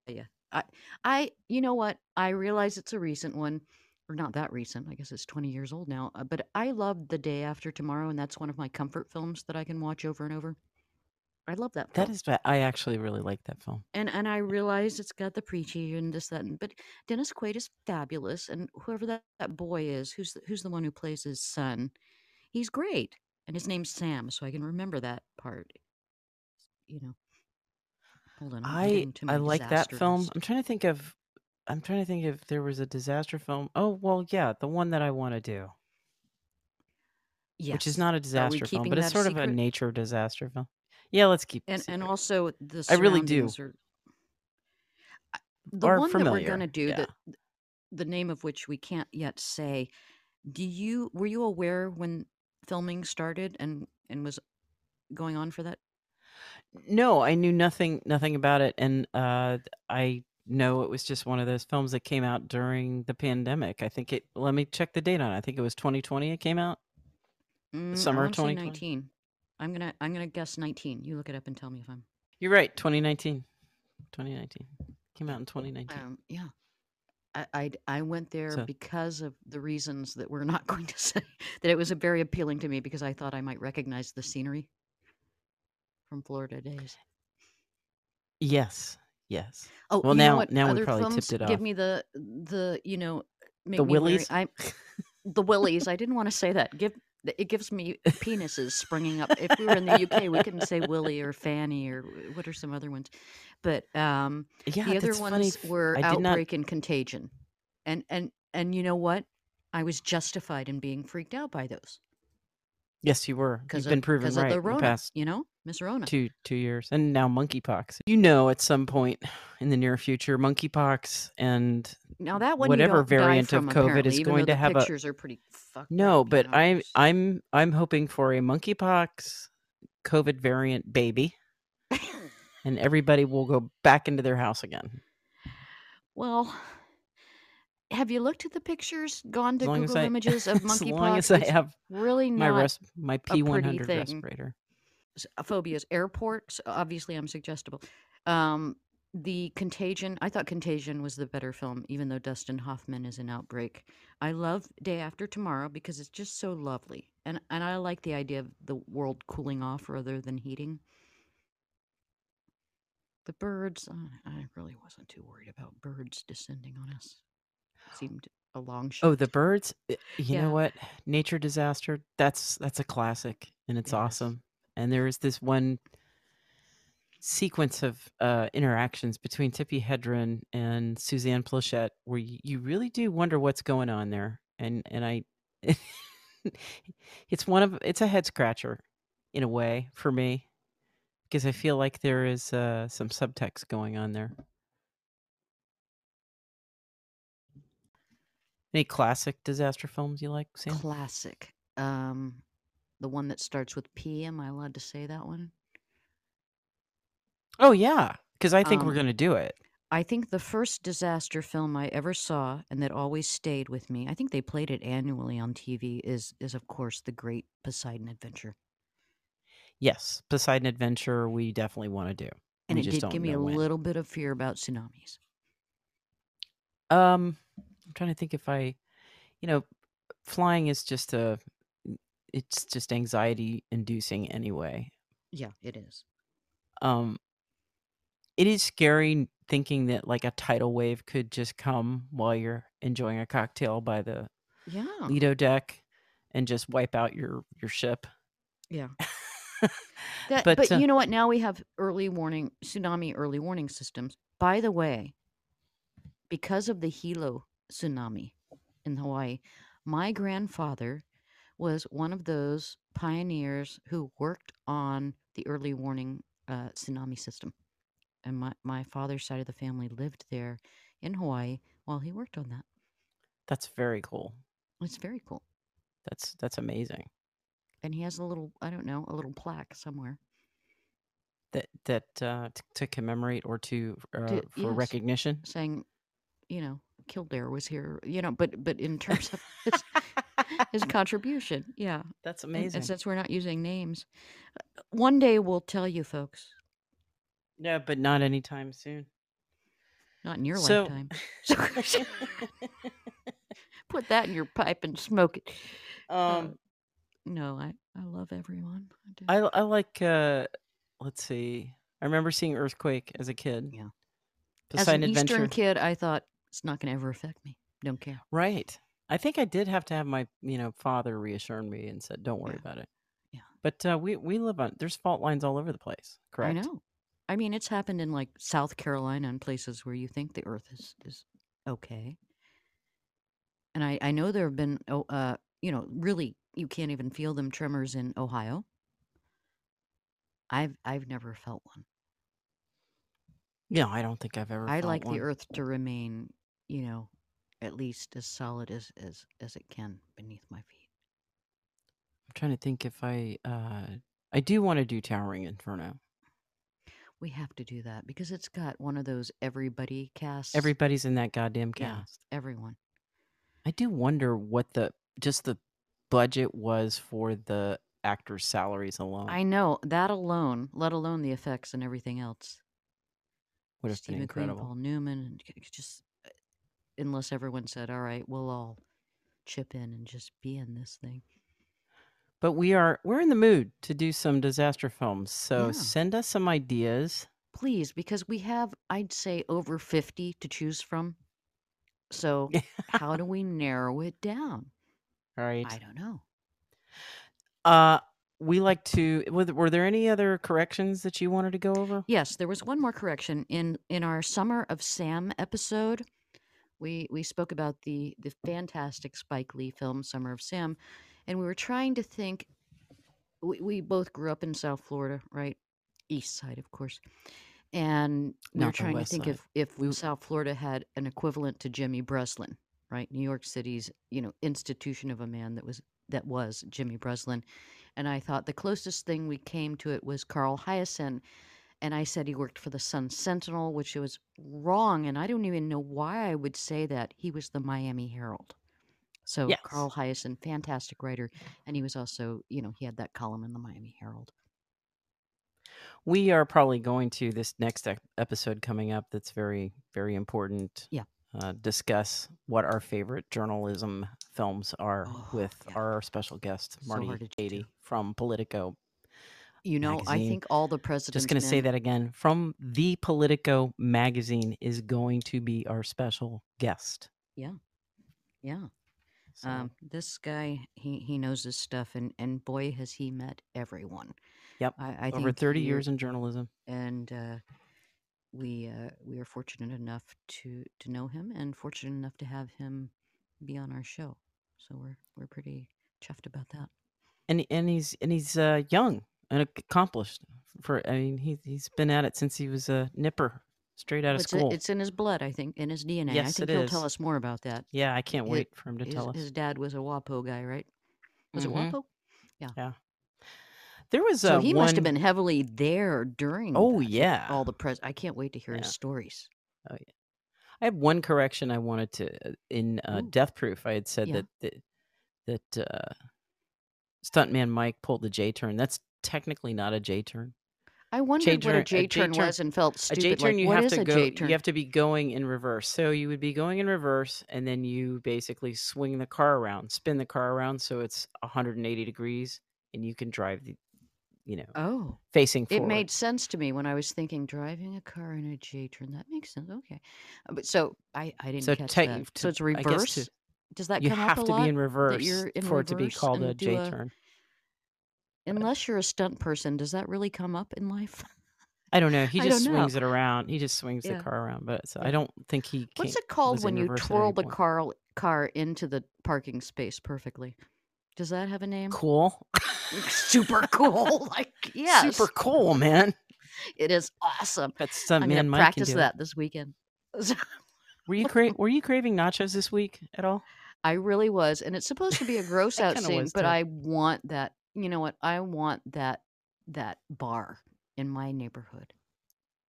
Yeah, I, I, you know what? I realize it's a recent one, or not that recent. I guess it's twenty years old now. uh, But I love The Day After Tomorrow, and that's one of my comfort films that I can watch over and over. I love that. that film. is. ba- I actually really like that film. and and I realize it's got the preachy and this that, and, but Dennis Quaid is fabulous, and whoever that, that boy is, who's the, who's the one who plays his son, he's great, and his name's Sam, so I can remember that part. You know. Hold on, I'm I getting to I like that disaster film. list. I'm trying to think of. I'm trying to think if there was a disaster film. Oh well, yeah, the one that I want to do, Yes, which is not a disaster film, keeping but it's that a sort of a secret? nature disaster film. Yeah, let's keep. it and and secret. also the I really do. surroundings Are, I- the Are one that we're gonna do yeah. that the name of which we can't yet say. Do you were you aware when filming started and and was going on for that? No, I knew nothing nothing about it, and uh, I know it was just one of those films that came out during the pandemic. I think it. Let me check the date on it. I think it was 2020. It came out Mm, summer of want to say 2020. 19. I'm gonna I'm gonna guess 19. You look it up and tell me if I'm. You're right. 2019. 2019 came out in 2019. Um, yeah. I, I I went there So because of the reasons that we're not going to say. That it was a very appealing to me because I thought I might recognize the scenery from Florida days. yes, yes. Oh, Well, now now we probably tipped it off. give me the the you know The. Willies. I the willies. I didn't want to say that. Give it gives me penises springing up. If we were in the UK, we couldn't say Willie or Fanny or what are some other ones, but um, yeah, the other that's funny. ones were did not. Outbreak and Contagion, and and and you know what? I was justified in being freaked out by those Yes, you were. because You've been proven right the Rona. past You know, Miss Rona. two two years, and now monkeypox. You know, at some point in the near future, monkeypox and Now that one whatever variant of COVID is going to have a pictures are pretty fucked no. But I'm I'm I'm hoping for a monkeypox COVID variant baby, and everybody will go back into their house again. well. Have you looked at the pictures? Gone to Google I, Images of as long as monkeypox? I have really my not res my P100 respirator. Uh, Phobias, airports. Obviously, I'm suggestible. Um, the Contagion. I thought Contagion was the better film, even though Dustin Hoffman is an outbreak. I love Day After Tomorrow because it's just so lovely, and and I like the idea of the world cooling off rather than heating. The birds. Uh, I really wasn't too worried about birds descending on us. Seemed a long shot. Oh, the birds. uh, You know what? Nature disaster. That's that's a classic, and it's Yes. awesome. And there is this one sequence of uh, interactions between Tippi Hedren and Suzanne Pleshette where you, you really do wonder what's going on there. And and I, it's one of it's a head scratcher in a way for me because I feel like there is uh, some subtext going on there. Any classic disaster films you like, Sam? Classic. Um, the one that starts with P. Am I allowed to say that one? Oh yeah, because I think we're Um, gonna do it. I think the first disaster film I ever saw and that always stayed with me. I think they played it annually on TV. Is is of course the Great Poseidon Adventure, Yes, Poseidon Adventure. We definitely want to do. and We it just did give me a when. little bit of fear about tsunamis. Um, I'm trying to think if I, you know, flying is just a, it's just anxiety inducing anyway. Yeah, it is. Um, it is scary thinking that like a tidal wave could just come while you're enjoying a cocktail by the Yeah, Lido deck and just wipe out your your ship. yeah. That, But but uh, you know what? Now we have early warning tsunami early warning systems. By the way, because of the Hilo tsunami in Hawaii, my grandfather was one of those pioneers who worked on the early warning uh, tsunami system. And my, my father's side of the family lived there in Hawaii while he worked on that. that's very cool. It's very cool. That's that's amazing. And he has a little, I don't know, a little plaque somewhere. That that uh, t- to commemorate or to uh, To, for yes, recognition. saying, you know, Kildare was here, you know, but but in terms of his, contribution, yeah. That's amazing. and since we're not using names, uh, one day we'll tell you folks, Yeah, but not anytime soon. not in your So, lifetime. Put that in your pipe and smoke it. Uh, um, no, I I love everyone. I. I I like. Uh, let's see. I remember seeing Earthquake as a kid. Yeah. As an Adventure. Eastern kid, I thought it's not going to ever affect me. Don't care. Right. I think I did have to have my you know father reassure me and said, "Don't worry Yeah, about it." yeah. But uh, we we live on. There's fault lines all over the place. Correct? I Correct. know. I mean, it's happened in like South Carolina and places where you think the Earth is is okay. And I I know there have been oh uh you know really you can't even feel them tremors in Ohio. I've I've never felt one. Yeah, I don't think I've ever I felt like the one. Earth to remain, you know, at least as solid as as as it can beneath my feet. I'm trying to think if I uh I do want to do Towering Inferno. We have to do that because it's got one of those everybody casts. Everybody's in that goddamn Yeah. cast. everyone. I do wonder what the just the budget was for the actors' salaries alone. I know that alone, let alone the effects and everything else. Would have Steve been incredible. Paul Newman, c- just uh, unless everyone said, "All right, we'll all chip in and just be in this thing." But we are we're in the mood to do some disaster films. So Yeah. send us some ideas. Please, because we have, I'd say, over fifty to choose from. So how do we narrow it down? All right. I don't know. Uh we like to were there any other corrections that you wanted to go over? Yes, there was one more correction in in our Summer of Sam episode. We we spoke about the the fantastic Spike Lee film Summer of Sam, and we were trying to think. We we both grew up in South Florida, right? East side, of course, and we were Not trying to think side. if if We- South Florida had an equivalent to Jimmy Breslin, right? New York City's you know institution of a man that was that was Jimmy Breslin, and I thought the closest thing we came to it was Carl Hiaasen and I said he worked for the Sun Sentinel, which was wrong, and I don't even know why I would say that. He was the Miami Herald. So Yes. Carl Hiaasen, fantastic writer, and he was also, you know, he had that column in the Miami Herald. We are probably going to this next episode coming up that's very very important. Yeah. Uh, discuss what our favorite journalism films are Oh, with yeah. our special guest Marty to. Kady from Politico. You know, I think all the presidents. Just going to say that again. From the Politico magazine is going to be our special guest. Yeah. So, Um, this guy, he he knows his stuff, and and boy has he met everyone. Yep, I, I over 30 here- years in journalism. and uh, we uh, we are fortunate enough to to know him and fortunate enough to have him be on our show. So we're we're pretty chuffed about that. and and he's and he's uh, young and accomplished. For I mean, he he's been at it since he was a nipper, straight out of It's, school. it's in his blood, I think, in his DNA. I Yes, think it he'll tell us more about that. yeah, I can't His- wait for him to His, tell us. his dad was a WAPO guy, right? Was Mhm. it WAPO? Yeah. Yeah. There was a. So uh, he must have been heavily there during. Oh that, yeah, all the press. I can't wait to hear Yeah. his stories. Oh yeah, I have one correction I wanted to uh, in uh, Death Proof. I had said Yeah. that that, that uh, stuntman Mike pulled the J turn. That's technically not a J turn. I wondered what turn- a a J turn J-turn- was and felt A stupid. J turn like, you have to go. J turn? You have to be going in reverse. So you would be going in reverse, and then you basically swing the car around, spin the car around, so it's 180 degrees, and you can drive the, you know, oh, facing It made sense to me when I was thinking driving a car in a J turn. That makes sense. Okay, Uh, but so I I didn't So catch take- that. to- so it's guess to- reverse. Does that you have a to be in reverse in for it to be reverse called a J a- turn. Unless you're a stunt person, does that really come up in life? I don't know. He I just don't know. swings it around. He just swings Yeah. the car around. But so I don't think he. What's it called was when in you reverse at twirl any the point. car car into the parking space perfectly? Does that have a name? Cool. Super cool. Like yes, Super cool, man. it is awesome. That I'm gonna Mike can practice do it. that this weekend. Were you cra- Were you craving nachos this week at all? I really was, and it's supposed to be a gross I out scene, was but too. I want that. You know what? I want that that bar in my neighborhood.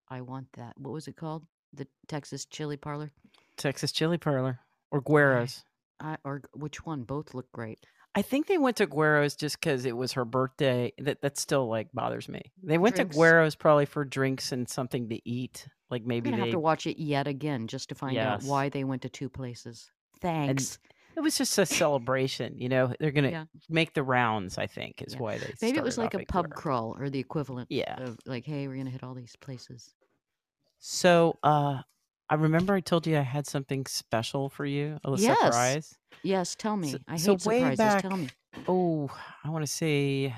I want that. What was it called? The Texas Chili Parlor, Texas Chili Parlor or Guero's. I, or which one? Both look great. I think they went to Guero's just because it was her birthday. That that still like bothers me. They went Drinks. to Guero's probably for drinks and something to eat. Like maybe they. have to watch it yet again just to find out why they went to two places. Thanks. It was just a celebration, you know. They're gonna Yeah. make the rounds. I think is Yeah. why they. Maybe it was like a pub crawl or the equivalent Yeah. of like, hey, we're gonna hit all these places. So, uh, I remember I told you I had something special for you, a Yes. surprise. Yes, tell me. So- I so hate way surprises. back- Tell me. Oh, I want to say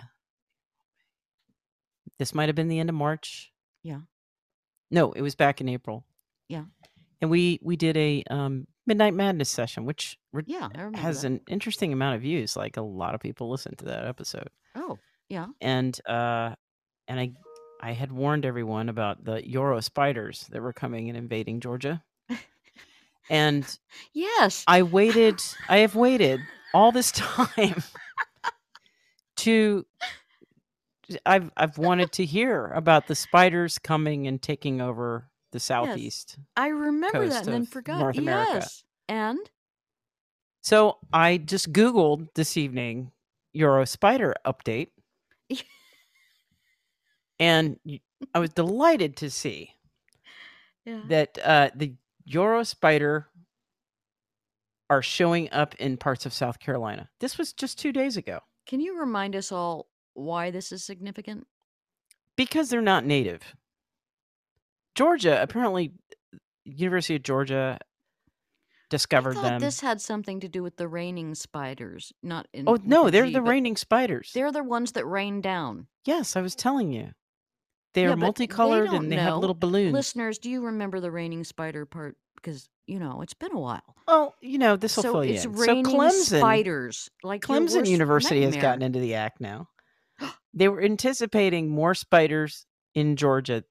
this might have been the end of March. Yeah. No, it was back in April. Yeah. And we we did a um, Midnight Madness session, which re- Yeah, I remember has that. an interesting amount of views. Like a lot of people listened to that episode, Oh, yeah. and uh, and I I had warned everyone about the Euro spiders that were coming and invading Georgia, and Yes. I waited. I have waited all this time to I've I've wanted to hear about the spiders coming and taking over the southeast. I remember that and then forgot. North America. Yes. And So I just Googled this evening Euro spider update. and I was delighted to see yeah. that uh, the Euro spider are showing up in parts of South Carolina. This was just two days ago Can you remind us all why this is significant? because they're not native. Georgia, apparently, University of Georgia discovered them. this had something to do with the raining spiders, not in. oh no, they're G, the raining spiders. They're the ones that rain down. Yes, I was telling you. They Yeah, are they multicolored don't and they have little balloons. Listeners, do you remember the raining spider part? Because you know it's been a while. Well, you know, this will So fill you it's in. raining so Clemson, spiders, like Clemson University has gotten into the act now. they were anticipating more spiders in Georgia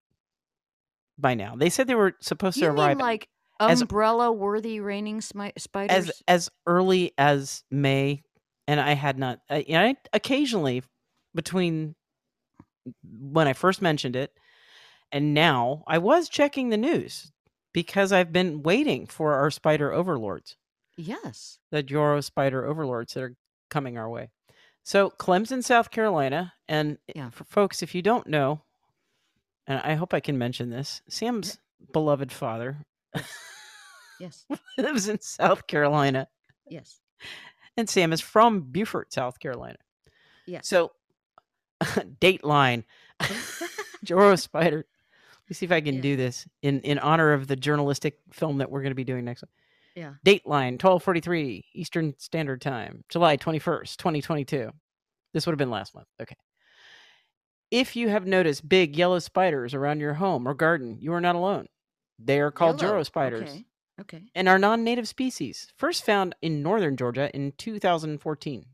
by now. They said they were supposed to You arrive mean like as- umbrella-worthy raining smi- spiders? as as early as May, and I had not. I, I occasionally between when I first mentioned it and now, I was checking the news because I've been waiting for our spider overlords. yes. the Euro spider overlords that are coming our way. So Clemson, South Carolina, and eh, Yeah. for folks, if you don't know, and I hope I can mention this, Sam's beloved father Yes. lives in South Carolina, Yes. and Sam is from Beaufort, South Carolina. Yeah. So, Dateline, Joro spider. Let me see if I can Yeah. do this in in honor of the journalistic film that we're going to be doing next. yeah. Dateline, 1243 Eastern Standard Time, July 21st, 2022. This would have been last month. Okay. If you have noticed big yellow spiders around your home or garden, you are not alone. They are called Yellow. Joro spiders Okay. Okay. and are non native species, first found in northern Georgia in 2014.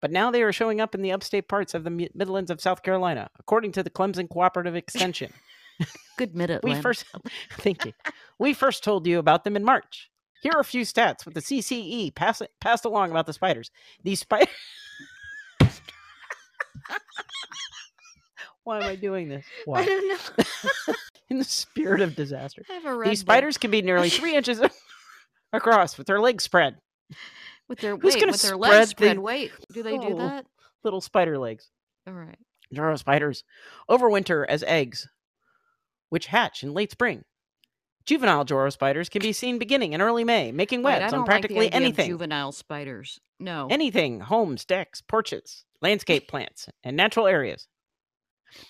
But now they are showing up in the upstate parts of the Midlands of South Carolina, according to the Clemson Cooperative Extension. Good mid we first, thank you. We first told you about them in March. Here are a few stats with the CCE pass, passed along about the spiders. These spiders. Why am I doing this? I don't know. In the spirit of disaster. I have a red These day. spiders can be nearly three inches across with their legs spread. with their Who's wait, gonna with their spread legs spread. the- Wait, do they do Oh. that? Little spider legs. All right. Joro spiders overwinter as eggs, which hatch in late spring. Juvenile Joro spiders can be seen beginning in early May, making webs don't on like practically of anything. juvenile spiders. No. anything homes, decks, porches, landscape plants, and natural areas.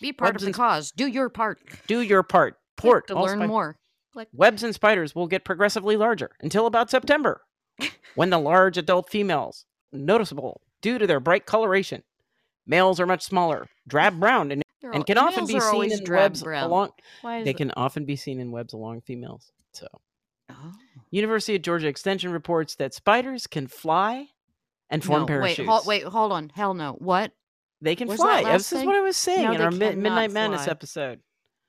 Be part webs of the cause. Do your part. Do your part. Click Port to learn more. Click. Webs and spiders will get progressively larger until about September, when the large adult females, noticeable due to their bright coloration, males are much smaller, drab brown, and, They're and can often be seen in drab webs brown. along. They the- can often be seen in webs along females. So, Oh. University of Georgia Extension reports that spiders can fly and form no, parachutes. wait, hold, wait, hold on. Hell no. What? They can fly. This is what I was saying No, in our Midnight Madness fly. episode.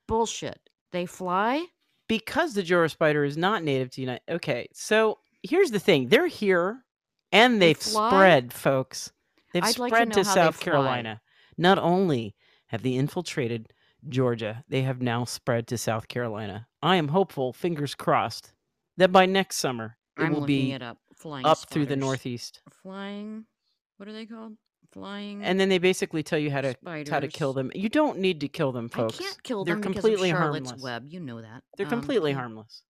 Bullshit. They fly? because the Joro spider is not native to United. Okay, so here's the thing: they're here, and They they've fly? spread, folks. They've I'd like to spread to South. Carolina. Not only have they infiltrated Georgia, they have now spread to South Carolina. I am hopeful, fingers crossed, that by next summer it I'm will be it up. Flying up through the. Northeast. Flying. What are they called? Flying. And then they basically tell you how to how to kill them. You don't need to kill them, folks. I can't kill They're them completely because of Charlotte's harmless. Web. You know that. They're Um, completely harmless.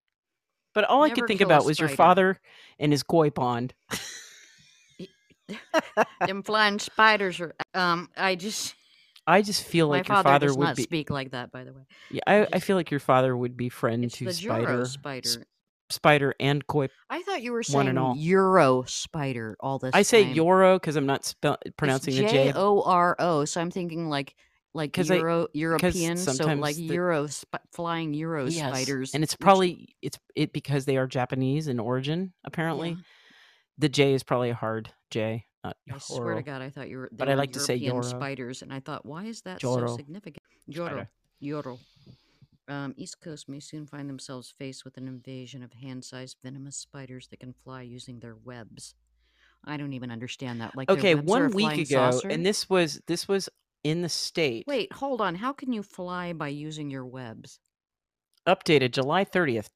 But all I could think about was your father and his koi pond. Them flying spiders are. Um, I just. I just feel like your father does would not be. speak like that, by the way. Yeah, I, I feel like your father would be friend It's to spider, spider. Spider and koi. I thought you were saying. Euro spider all this I say time. Euro because I'm not spell- pronouncing the J. J O R O. So I'm thinking like like 'Cause I- Euro European. So like the- Euro sp- flying Euro Yes, spiders. and it's which- probably it's it because they are Japanese in origin. Apparently, yeah, the J is probably a hard J, not I swear to God, I thought you were. But I like to say European Euro. spiders, and I thought, why is that Joro. so significant? Joro, Spider. Joro. Um, East Coast may soon find themselves faced with an invasion of hand-sized venomous spiders that can fly using their webs. I don't even understand that. Like Okay, webs are a one week ago, saucer? and this was this was in the state. Wait, hold on. How can you fly by using your webs? Updated July 30th,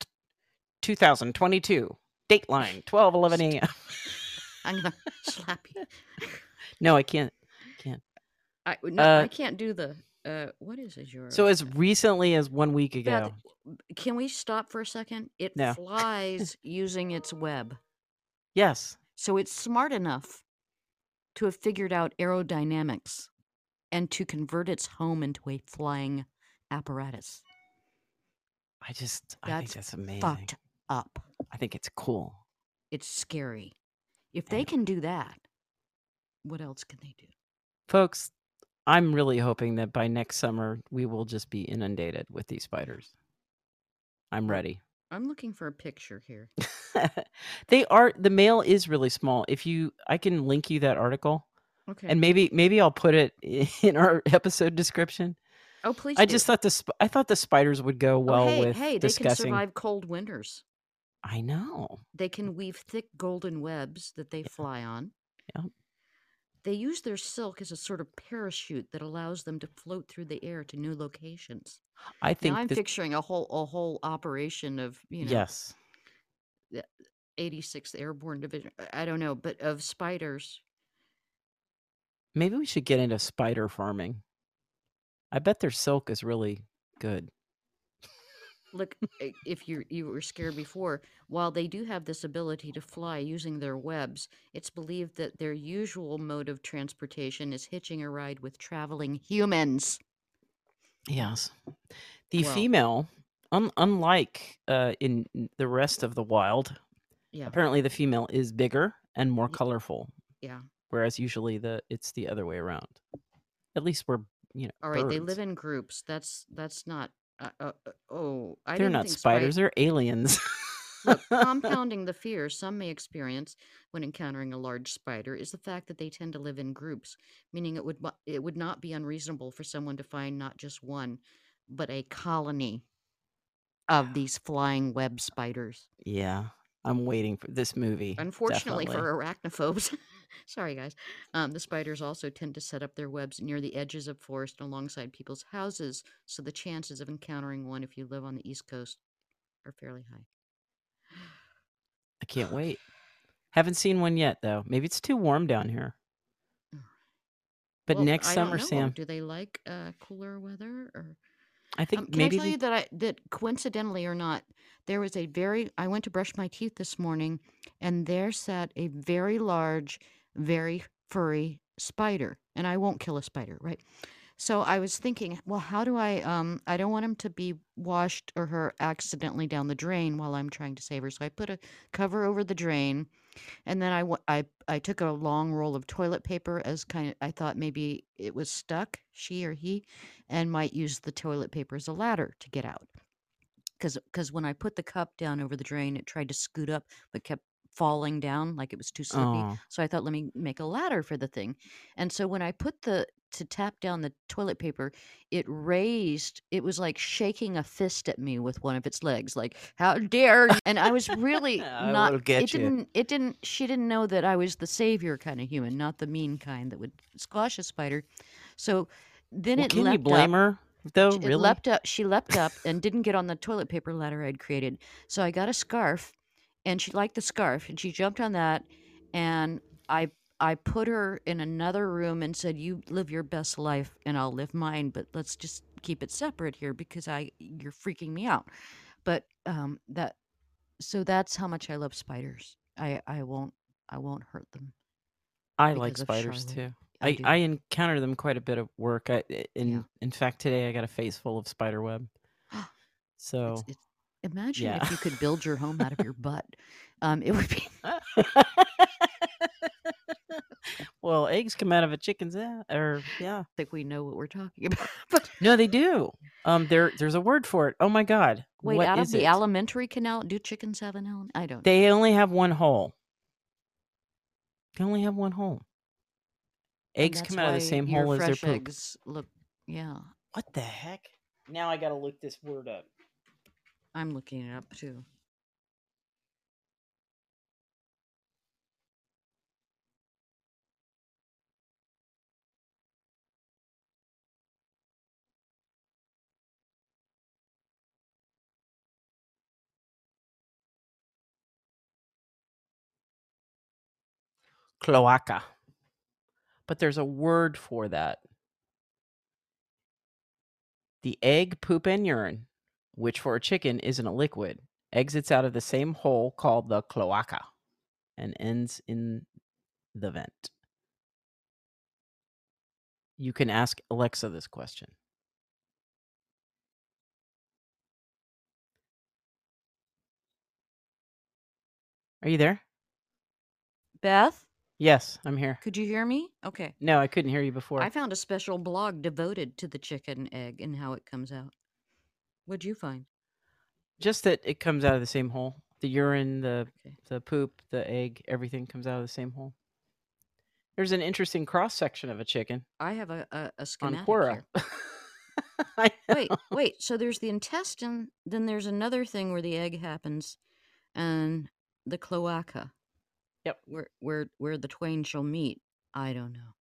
2022. Dateline twelve eleven a.m. I'm gonna slap you. No, I can't. I can't. I no, Uh, I can't do the. Uh, what is? Your So as recently as one week ago. can we stop for a second? It No. flies using its web, Yes. so it's smart enough to have figured out aerodynamics and to convert its home into a flying apparatus. I just I think That's that's amazing. Fucked up. I think it's cool. It's scary. If they Yeah. can do that, what else can they do? Folks, I'm really hoping that by next summer we will just be inundated with these spiders. I'm ready. I'm looking for a picture here. they are the mail is really small. If you I can link you that article Okay. and maybe maybe I'll put it in our episode description. oh, please. I do. just thought the sp- I thought the spiders would go oh, well oh, hey, with hey, they can discussing. survive cold winters. I know. They can weave thick golden webs that they Yeah. fly on. Yep. They use their silk as a sort of parachute that allows them to float through the air to new locations. I think Now I'm this, picturing a whole a whole operation of you know yes. the 86th Airborne Division. I- I don't know, but of spiders. Maybe we should get into spider farming. I bet their silk is really good. Look, if you you were scared before, while they do have this ability to fly using their webs, it's believed that their usual mode of transportation is hitching a ride with traveling humans. Yes. The Well- female, un- unlike uh, in the rest of the wild, Yeah, apparently the female is bigger and more colorful, yeah. whereas usually the it's the other way around. At least we're you know All right, they live in groups. That's that's not. Uh, uh, uh, oh, I They're didn't not think spiders; they're aliens. Look, compounding the fear some may experience when encountering a large spider is the fact that they tend to live in groups, meaning it would it would not be unreasonable for someone to find not just one, but a colony of these flying web spiders. yeah, I'm waiting for this movie. Unfortunately definitely. for arachnophobes, sorry guys, um, the spiders also tend to set up their webs near the edges of forest and alongside people's houses, so the chances of encountering one if you live on the East Coast are fairly high. I can't wait. Haven't seen one yet though. Maybe it's too warm down here. But Well, next I summer. Sam, do they like uh, cooler weather or? I think Um, can maybe I tell you that I that coincidentally or not, there was a very. I went to brush my teeth this morning, and there sat a very large, very furry spider. And I won't kill a spider, right? So I was thinking, well, how do I? Um, I don't want him to be washed or her accidentally down the drain while I'm trying to save her. So I put a cover over the drain, and then I I I took a long roll of toilet paper as kind of I thought maybe it was stuck, she or he, and might use the toilet paper as a ladder to get out. Because when I put the cup down over the drain, it tried to scoot up but kept falling down like it was too slippy. Oh, So I thought, let me make a ladder for the thing. And so when I put the to tap down the toilet paper, it raised. It was like shaking a fist at me with one of its legs, like "How dare!" you?" And I was really I not. it you. didn't. It didn't. She didn't know that I was the savior kind of human, not the mean kind that would squash a spider. So then well, it can you blame up. her though? Really? leapt up. She leapt up and didn't get on the toilet paper ladder I'd created. So I got a scarf, and she liked the scarf, and she jumped on that, and I I put her in another room and said, "You live your best life, and I'll live mine, but let's just keep it separate here because I you're freaking me out." But um, that so that's how much I love spiders. I I won't I won't hurt them. I like spiders Charlotte. too. I I. I encounter them quite a bit at work. I, in Yeah. in fact, today I got a face full of spider web. So It's, it's, imagine yeah. if you could build your home out of your butt. Um, it would be well, eggs come out of a chicken's ass, or yeah. I think we know what we're talking about. But No, they do. Um, there there's a word for it. Oh my god, wait, what out of the it? alimentary canal, do chickens have an element? I don't. They only have one hole. They only have one hole. Eggs come out of the same hole as their poop. eggs look. Yeah, What the heck? Now I gotta look this word up. I'm looking it up too. Cloaca. But there's a word for that. The egg, poop, and urine which for a chicken isn't a liquid, exits out of the same hole called the cloaca and ends in the vent. You can ask Alexa this question. Are you there? Beth, Yes, I'm here. could you hear me? Okay. No, I couldn't hear you before. I found a special blog devoted to the chicken egg and how it comes out. What'd you find? Just that it comes out of the same hole. The urine, the Okay. the poop, the egg, everything comes out of the same hole. There's an interesting cross section of a chicken I have a, a, a on schematic Quora. here. I Wait, wait. So there's the intestine, then there's another thing where the egg happens, and the cloaca. Yep. Where where where the twain shall meet. I don't know.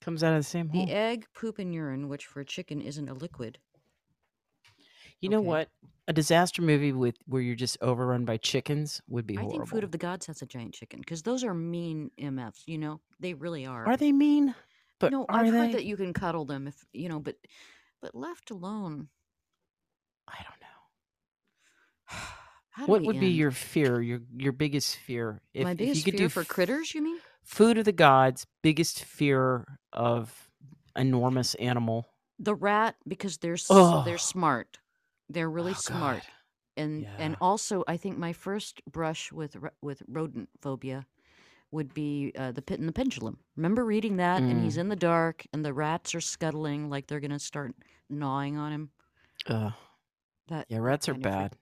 Comes out of the same hole. The egg, poop, and urine, which for a chicken isn't a liquid. You know okay. what? A disaster movie with where you're just overrun by chickens would be I horrible. think Food of the Gods has a giant chicken because those are mean MFs. You know, they really are. Are they mean? But no, I've they? heard that you can cuddle them if you know, but but left alone. I don't know. Do What would be your fear? Your your biggest fear? If, my if biggest you could fear do for critters? You mean? Food of the gods, biggest fear of enormous animal. The rat because they're Oh, they're smart. They're really oh smart. And and Yeah. also I think my first brush with ro- with rodent phobia would be uh, the pit and the pendulum. Remember reading that and he's Mm. in the dark and the rats are scuttling like they're going to start gnawing on him. Ugh. That Yeah, that rats are kind of freaked. bad.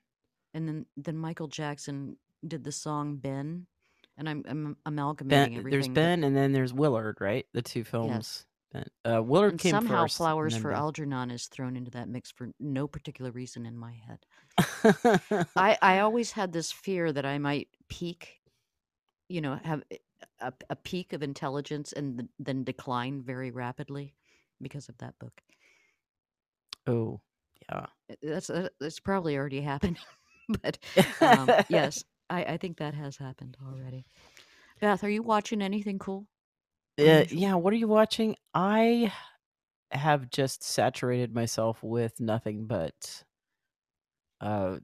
And then then Michael Jackson did the song Ben and I'm, I'm Ben, amalgamating there's everything but Ben, and then there's Willard, right? The two yes. films. Ben. Uh, Willard And came somehow first, Flowers for. Algernon is thrown into that mix for no particular reason in my head. I I always had this fear that I might peak, you know, have a, a a peak of intelligence and th- then decline very rapidly because of that book. oh, yeah. Uh, That's uh, that's probably already happened, but um, yes, I I think that has happened already. Beth, are you watching anything cool, Uh, yeah, what are you watching? I have just saturated myself with nothing but uh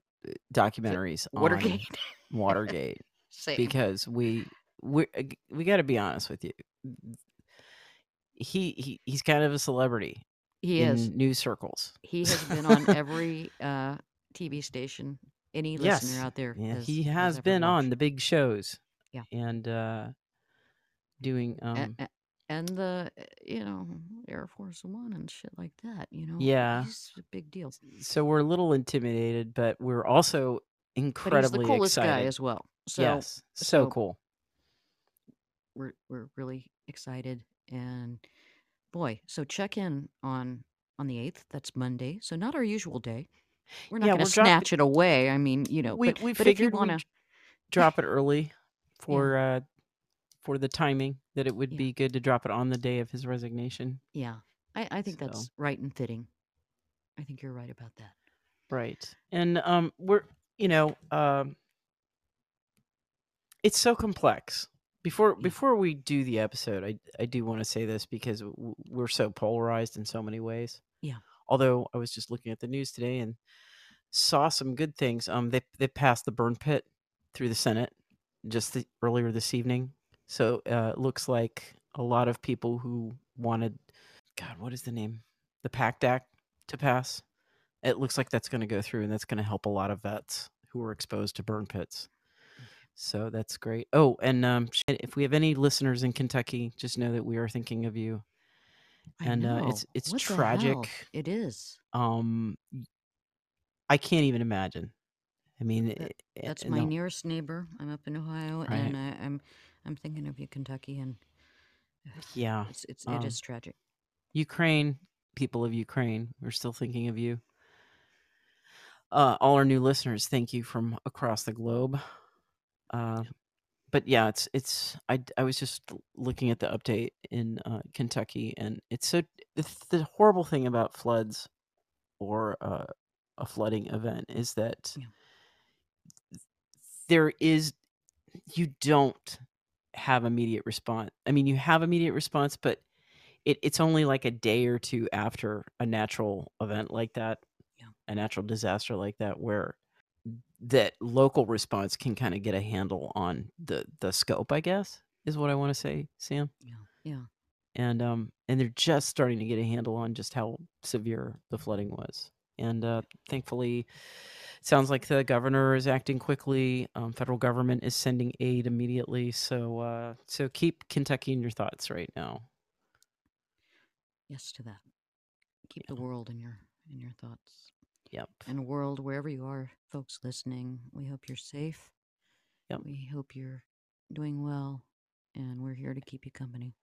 documentaries on Watergate. Watergate Same. because we we we got to be honest with you. He he he's kind of a celebrity He is. news circles. He has been on every uh, TV station any listener Yes. out there Yeah, has he has has been on the big shows Yeah. and uh doing um a- and the uh, you know Air Force One and shit like that. You know, yeah. a big deal. So we're a little intimidated, but we're also But he's the incredibly coolest guy excited. as well. So Yes, so so cool. we're we're really excited and boy, so check in on on the eighth. That's Monday. So not our usual day. We're not Yeah, going to dropping. snatch it away. I mean, you know, We but we but if you figured want to, drop it early yeah, for uh for the timing that it would yeah, be good to drop it on the day of his resignation. yeah. I I think So that's right and fitting. I think you're right about that. right, and um, we're you know um, it's so complex. Before Yeah. before we do the episode, I I do want to say this because we're so polarized in so many ways. Yeah. Although I was just looking at the news today and saw some good things. Um, they they passed the burn pit through the Senate just the, earlier this evening. So uh, it looks like a lot of people who wanted, God, what is the name? The PACT Act to pass. It looks like that's going to go through, and that's going to help a lot of vets who are exposed to burn pits. So that's great. Oh, and um, if we have any listeners in Kentucky, just know that we are thinking of you. I And uh, it's it's What tragic. It is. Um, I can't even imagine. I mean, That it, it, that's my the- nearest neighbor. I'm up in Ohio, right? and I, I'm I'm thinking of you, Kentucky, and Yeah. it's it's Um, is tragic. Ukraine, people of Ukraine, we're still thinking of you. Uh, all our new listeners, thank you from across the globe. Uh, but yeah, it's it's. I I was just looking at the update in uh, Kentucky, and it's so the, the horrible thing about floods or uh, a flooding event is that Yeah. there is you don't have immediate response. I mean, you have immediate response, but it, it's only like a day or two after a natural event like that, Yeah. a natural disaster like that, where that local response can kind of get a handle on the the scope. I guess is what I want to say, Sam. Yeah. Yeah. And um, and they're just starting to get a handle on just how severe the flooding was. And uh, thankfully, sounds like the governor is acting quickly. Um, federal government is sending aid immediately. So uh, so keep Kentucky in your thoughts right now. Yes to that. Keep Yeah. the world in your in your thoughts. Yep. And world, wherever you are, folks listening, we hope you're safe. Yep. We hope you're doing well, and we're here to keep you company.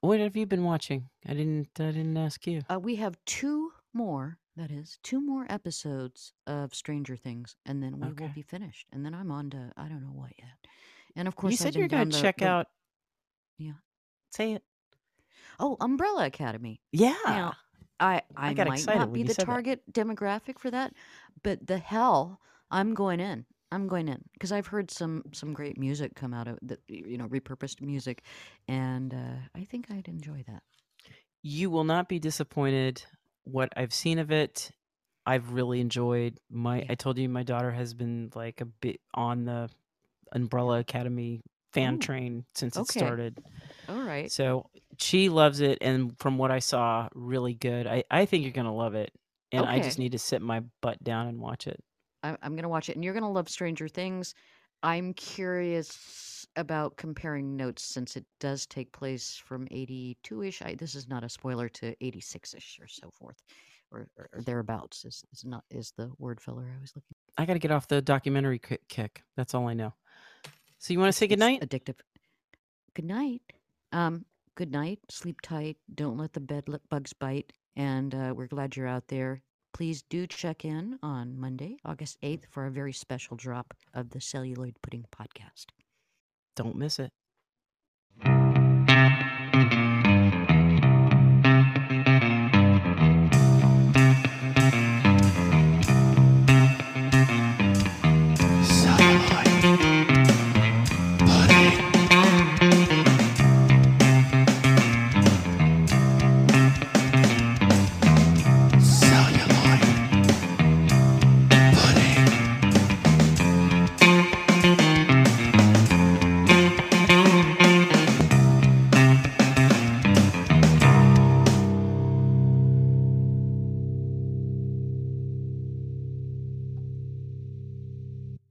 What have you been watching? I didn't. I didn't ask you. Uh, we have two more, that is, two more episodes of Stranger Things, and then we will be finished. And then I'm on to I don't know what yet. And of course, You said you're going to check the- out. Yeah. Say it. Oh, Umbrella Academy. Yeah. Now, I I, got might excited not be the said that. target demographic for that, but the hell, I'm going in. I'm going in because I've heard some some great music come out of the you know repurposed music, and uh, I think I'd enjoy that. you will not be disappointed. What I've seen of it, I've really enjoyed. My Yeah. I told you my daughter has been like a bit on the Umbrella Academy fan Ooh, train since it started. All right. So she loves it, and from what I saw, really good. I I think you're gonna love it, and I just need to sit my butt down and watch it. I, I'm gonna watch it, and you're gonna love Stranger Things. I'm curious about comparing notes since it does take place from 82ish. I, this is not a spoiler to 86ish or so forth, or, or, or thereabouts. Is is not is the word filler I was looking. I got to get off the documentary kick. That's all I know. So you want to say It's goodnight? Addictive. Good night. Um. Good night. Sleep tight. Don't let the bed bugs bite. And uh, we're glad you're out there. Please do check in on Monday, August 8th, for a very special drop of the Celluloid Pudding podcast. Don't miss it.